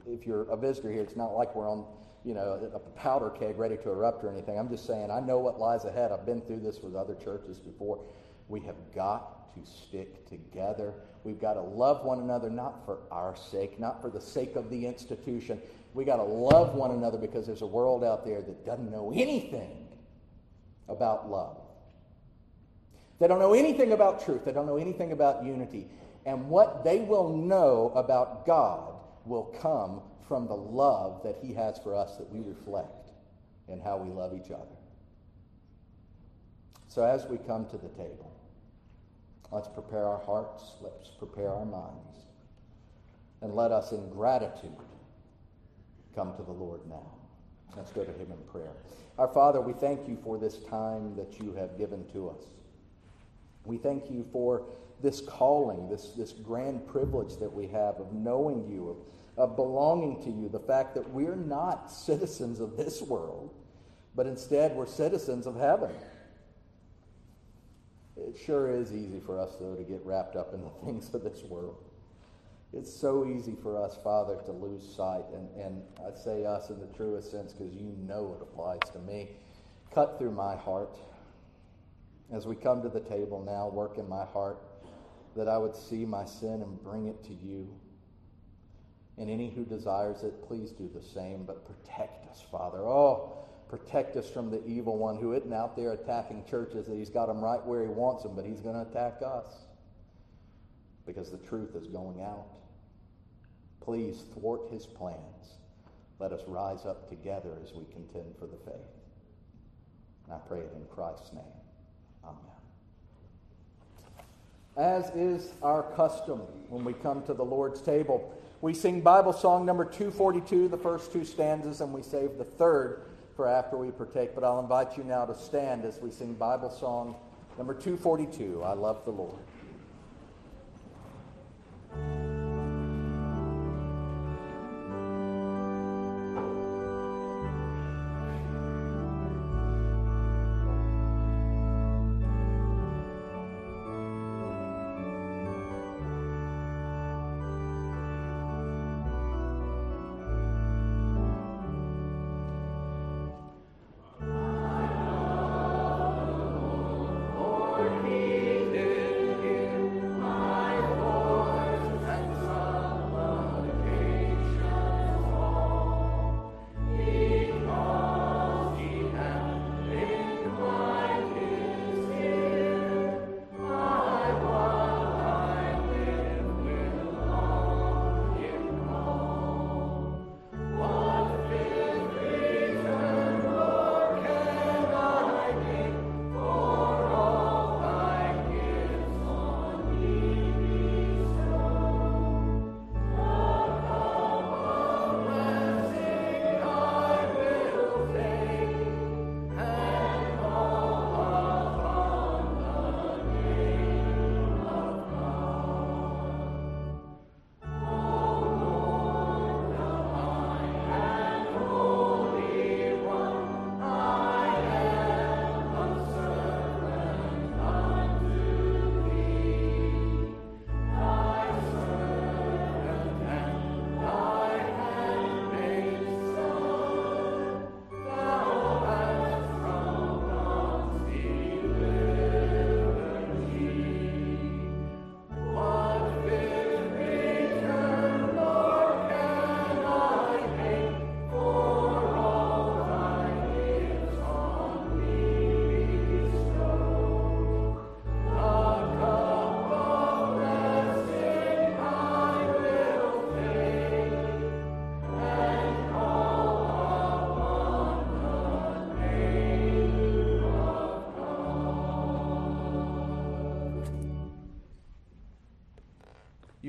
if you're a visitor here, it's not like we're on you know, a powder keg ready to erupt or anything. I'm just saying I know what lies ahead. I've been through this with other churches before. We have got to stick together. We've got to love one another, not for our sake, not for the sake of the institution. We got to love one another because there's a world out there that doesn't know anything about love. They don't know anything about truth. They don't know anything about unity. And what they will know about God will come from the love that He has for us that we reflect in how we love each other. So as we come to the table, let's prepare our hearts, let's prepare our minds, and let us in gratitude come to the Lord now. Let's go to Him in prayer. Our Father, we thank you for this time that you have given to us. We thank you for this calling, this, this grand privilege that we have of knowing you, of of belonging to you, the fact that we're not citizens of this world, but instead we're citizens of heaven. It sure is easy for us, though, to get wrapped up in the <laughs> things of this world. It's so easy for us, Father, to lose sight. And, and I say us in the truest sense because you know it applies to me. Cut through my heart as we come to the table now, work in my heart that I would see my sin and bring it to you. And any who desires it, please do the same. But protect us, Father. Oh, protect us from the evil one who isn't out there attacking churches. that He's got them right where he wants them, but he's going to attack us because the truth is going out. Please thwart his plans. Let us rise up together as we contend for the faith. And I pray it in Christ's name. Amen. As is our custom when we come to the Lord's table, we sing Bible song number 242, the first two stanzas, and we save the third for after we partake. But I'll invite you now to stand as we sing Bible song number 242, I Love the Lord.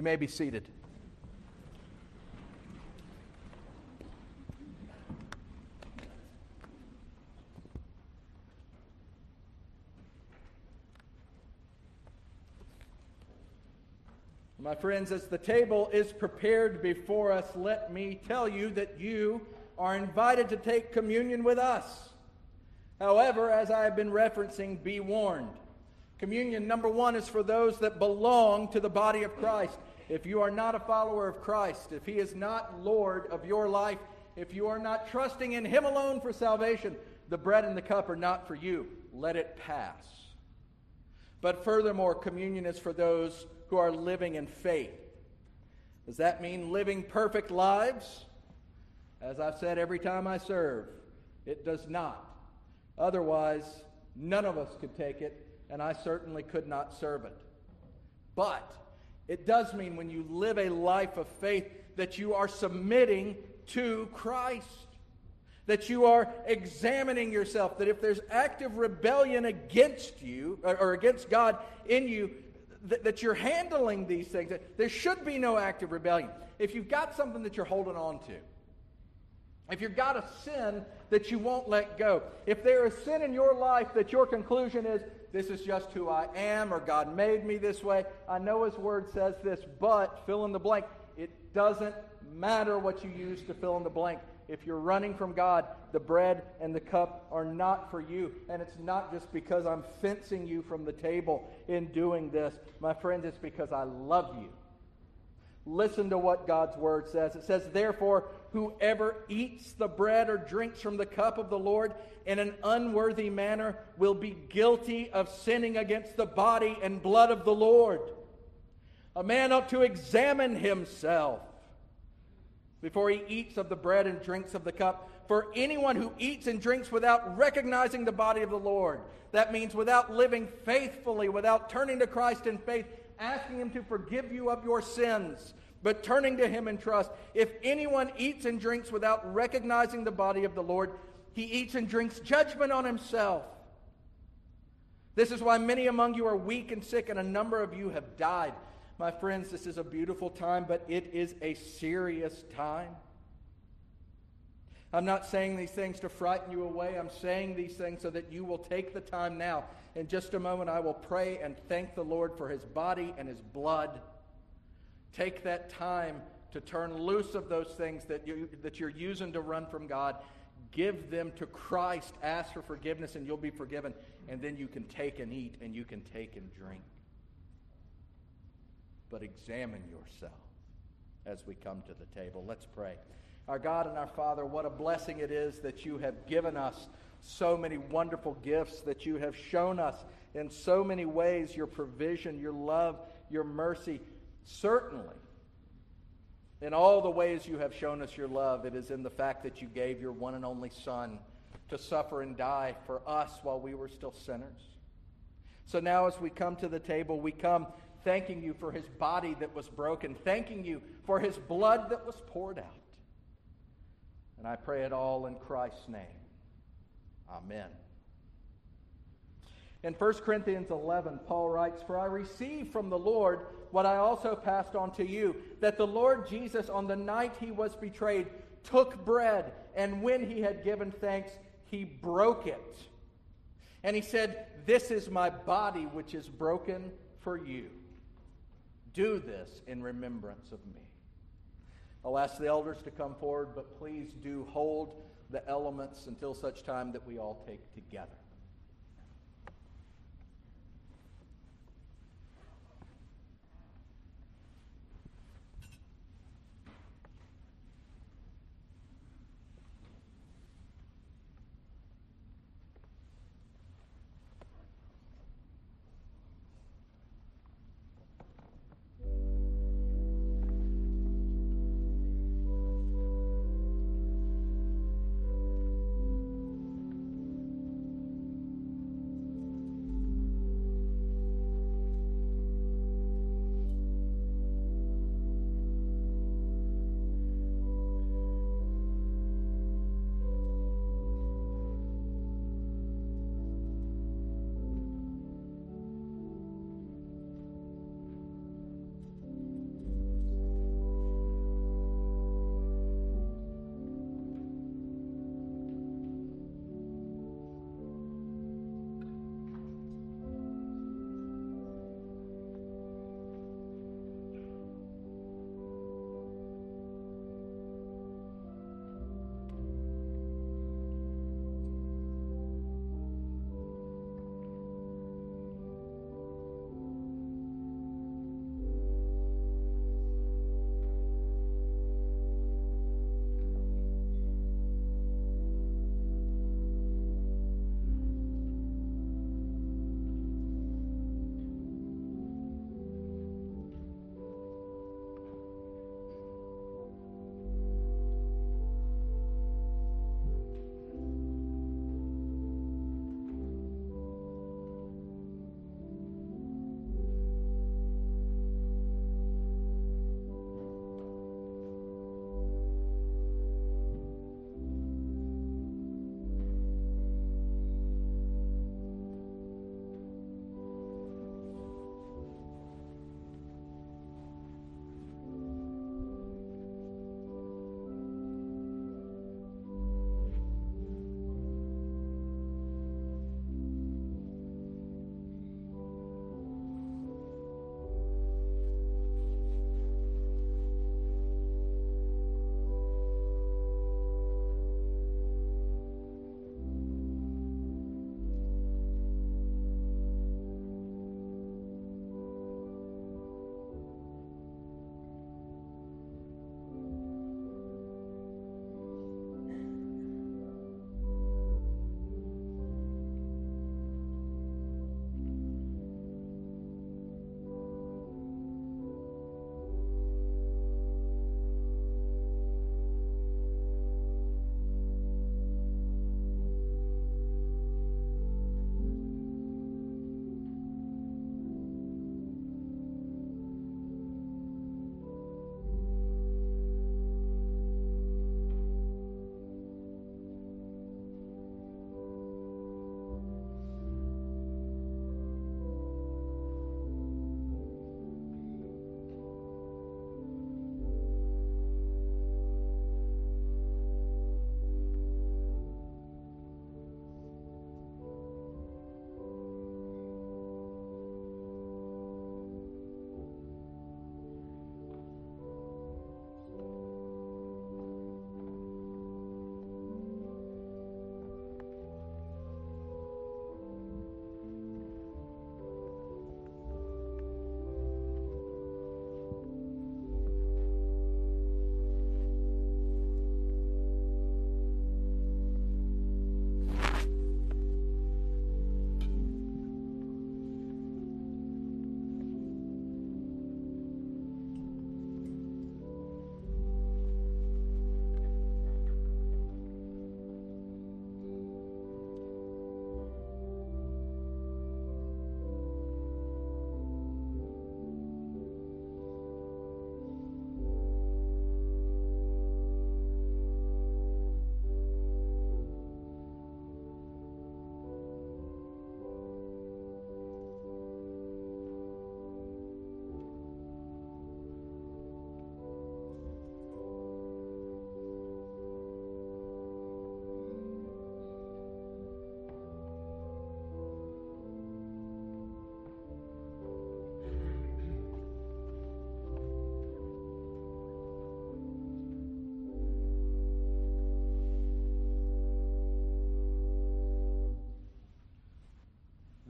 May be seated. My friends, as the table is prepared before us, let me tell you that you are invited to take communion with us. However, as I have been referencing, be warned. Communion, number one, is for those that belong to the body of Christ. If you are not a follower of Christ, if He is not Lord of your life, if you are not trusting in Him alone for salvation, the bread and the cup are not for you. Let it pass. But furthermore, communion is for those who are living in faith. Does that mean living perfect lives? As I've said every time I serve, it does not. Otherwise, none of us could take it, and I certainly could not serve it. But it does mean when you live a life of faith that you are submitting to Christ, that you are examining yourself, that if there's active rebellion against you or against God in you, that, you're handling these things. There should be no active rebellion. If you've got something that you're holding on to, if you've got a sin that you won't let go, if there is sin in your life that your conclusion is, this is just who I am, or God made me this way, I know His Word says this, but fill in the blank. It doesn't matter what you use to fill in the blank. If you're running from God, the bread and the cup are not for you. And it's not just because I'm fencing you from the table in doing this. My friends, it's because I love you. Listen to what God's word says. It says, Therefore, whoever eats the bread or drinks from the cup of the Lord in an unworthy manner will be guilty of sinning against the body and blood of the Lord. A man ought to examine himself before he eats of the bread and drinks of the cup. For anyone who eats and drinks without recognizing the body of the Lord, that means without living faithfully, without turning to Christ in faith, asking Him to forgive you of your sins, but turning to Him in trust. If anyone eats and drinks without recognizing the body of the Lord, he eats and drinks judgment on himself. This is why many among you are weak and sick, and a number of you have died. My friends, this is a beautiful time, but it is a serious time. I'm not saying these things to frighten you away. I'm saying these things so that you will take the time now. In just a moment, I will pray and thank the Lord for his body and his blood. Take that time to turn loose of those things that, you, that you're using to run from God. Give them to Christ. Ask for forgiveness, and you'll be forgiven. And then you can take and eat, and you can take and drink but examine yourself as we come to the table. Let's pray. Our God and our Father, what a blessing it is that you have given us so many wonderful gifts, that you have shown us in so many ways your provision, your love, your mercy. Certainly, in all the ways you have shown us your love, it is in the fact that you gave your one and only Son to suffer and die for us while we were still sinners. So now, as we come to the table, we come thanking you for his body that was broken, thanking you for his blood that was poured out. And I pray it all in Christ's name. Amen. In 1 Corinthians 11, Paul writes, For I received from the Lord what I also passed on to you, that the Lord Jesus, on the night he was betrayed, took bread, and when he had given thanks, he broke it. And he said, This is my body, which is broken for you. Do this in remembrance of me. I'll ask the elders to come forward, but please do hold the elements until such time that we all take together.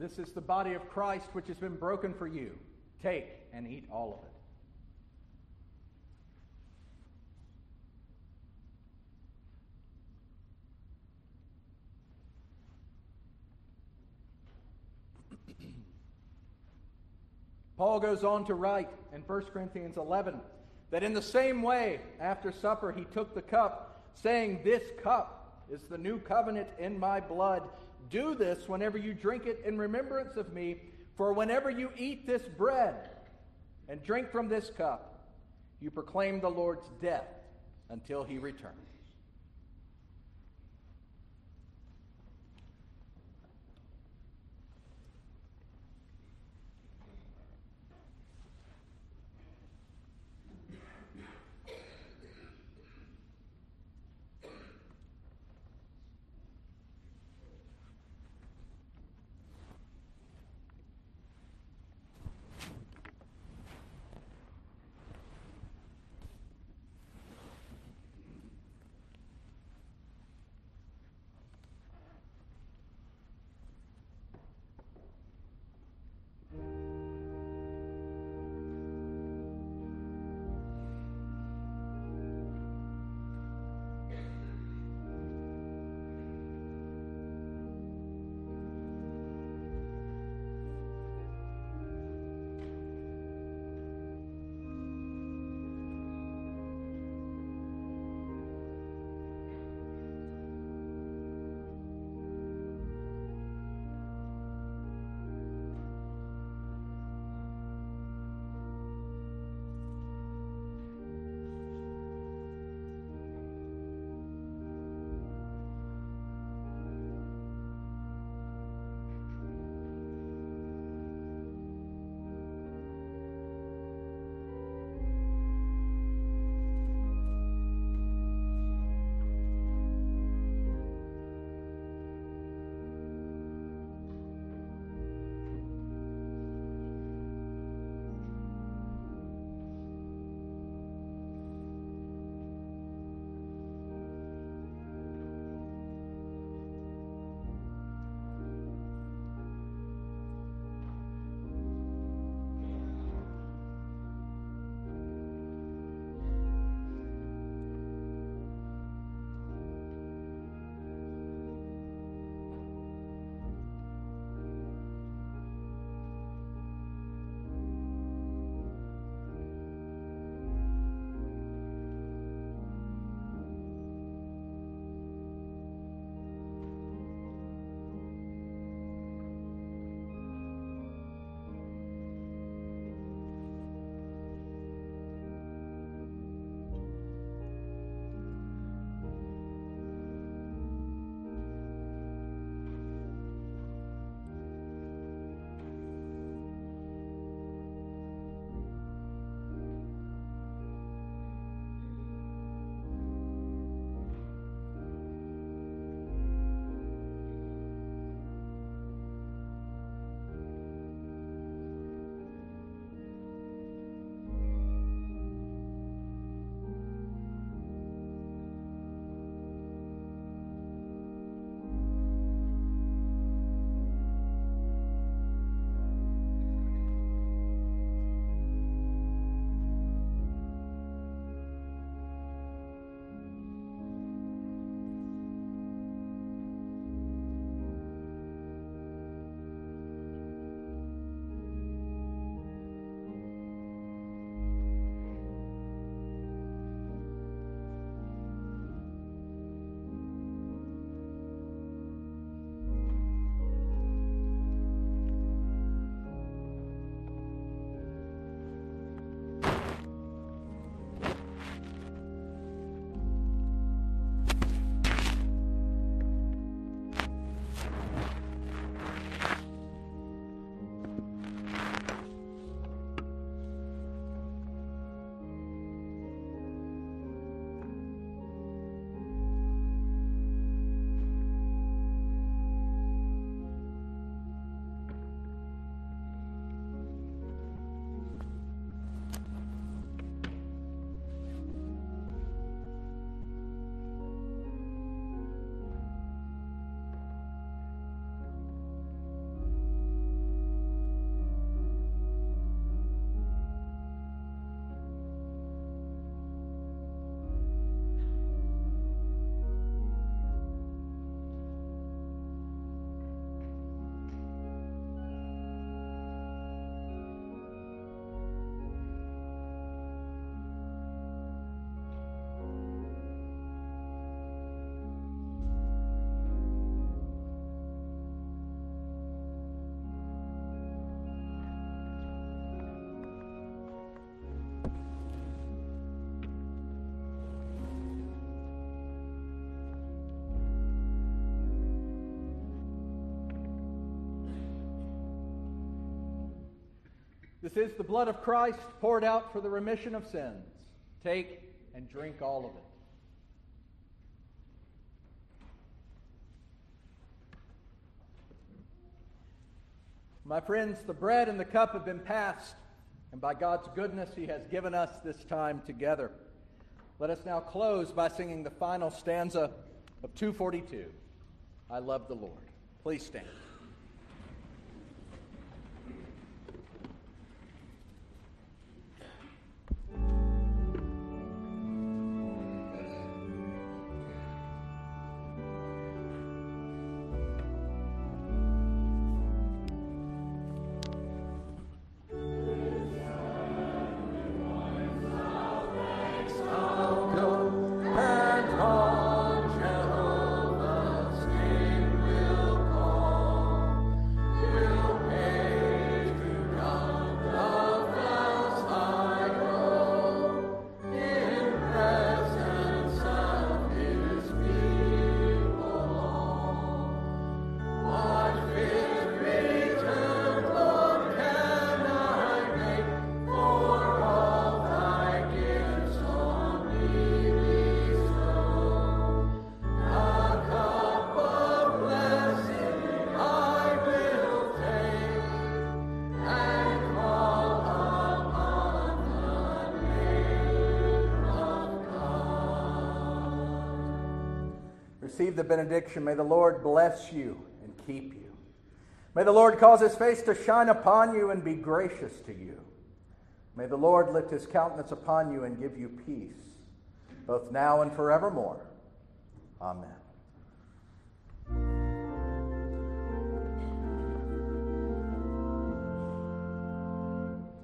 This is the body of Christ which has been broken for you. Take and eat all of it. <clears throat> Paul goes on to write in 1 Corinthians 11 that in the same way, after supper, he took the cup, saying, This cup is the new covenant in my blood. Do this whenever you drink it in remembrance of me. For whenever you eat this bread and drink from this cup, you proclaim the Lord's death until he returns. This is the blood of Christ poured out for the remission of sins. Take and drink all of it. My friends, the bread and the cup have been passed, and by God's goodness, He has given us this time together. Let us now close by singing the final stanza of 242 I love the Lord. Please stand. The benediction. May the Lord bless you and keep you. May the Lord cause his face to shine upon you and be gracious to you. May the Lord lift his countenance upon you and give you peace, both now and forevermore. Amen.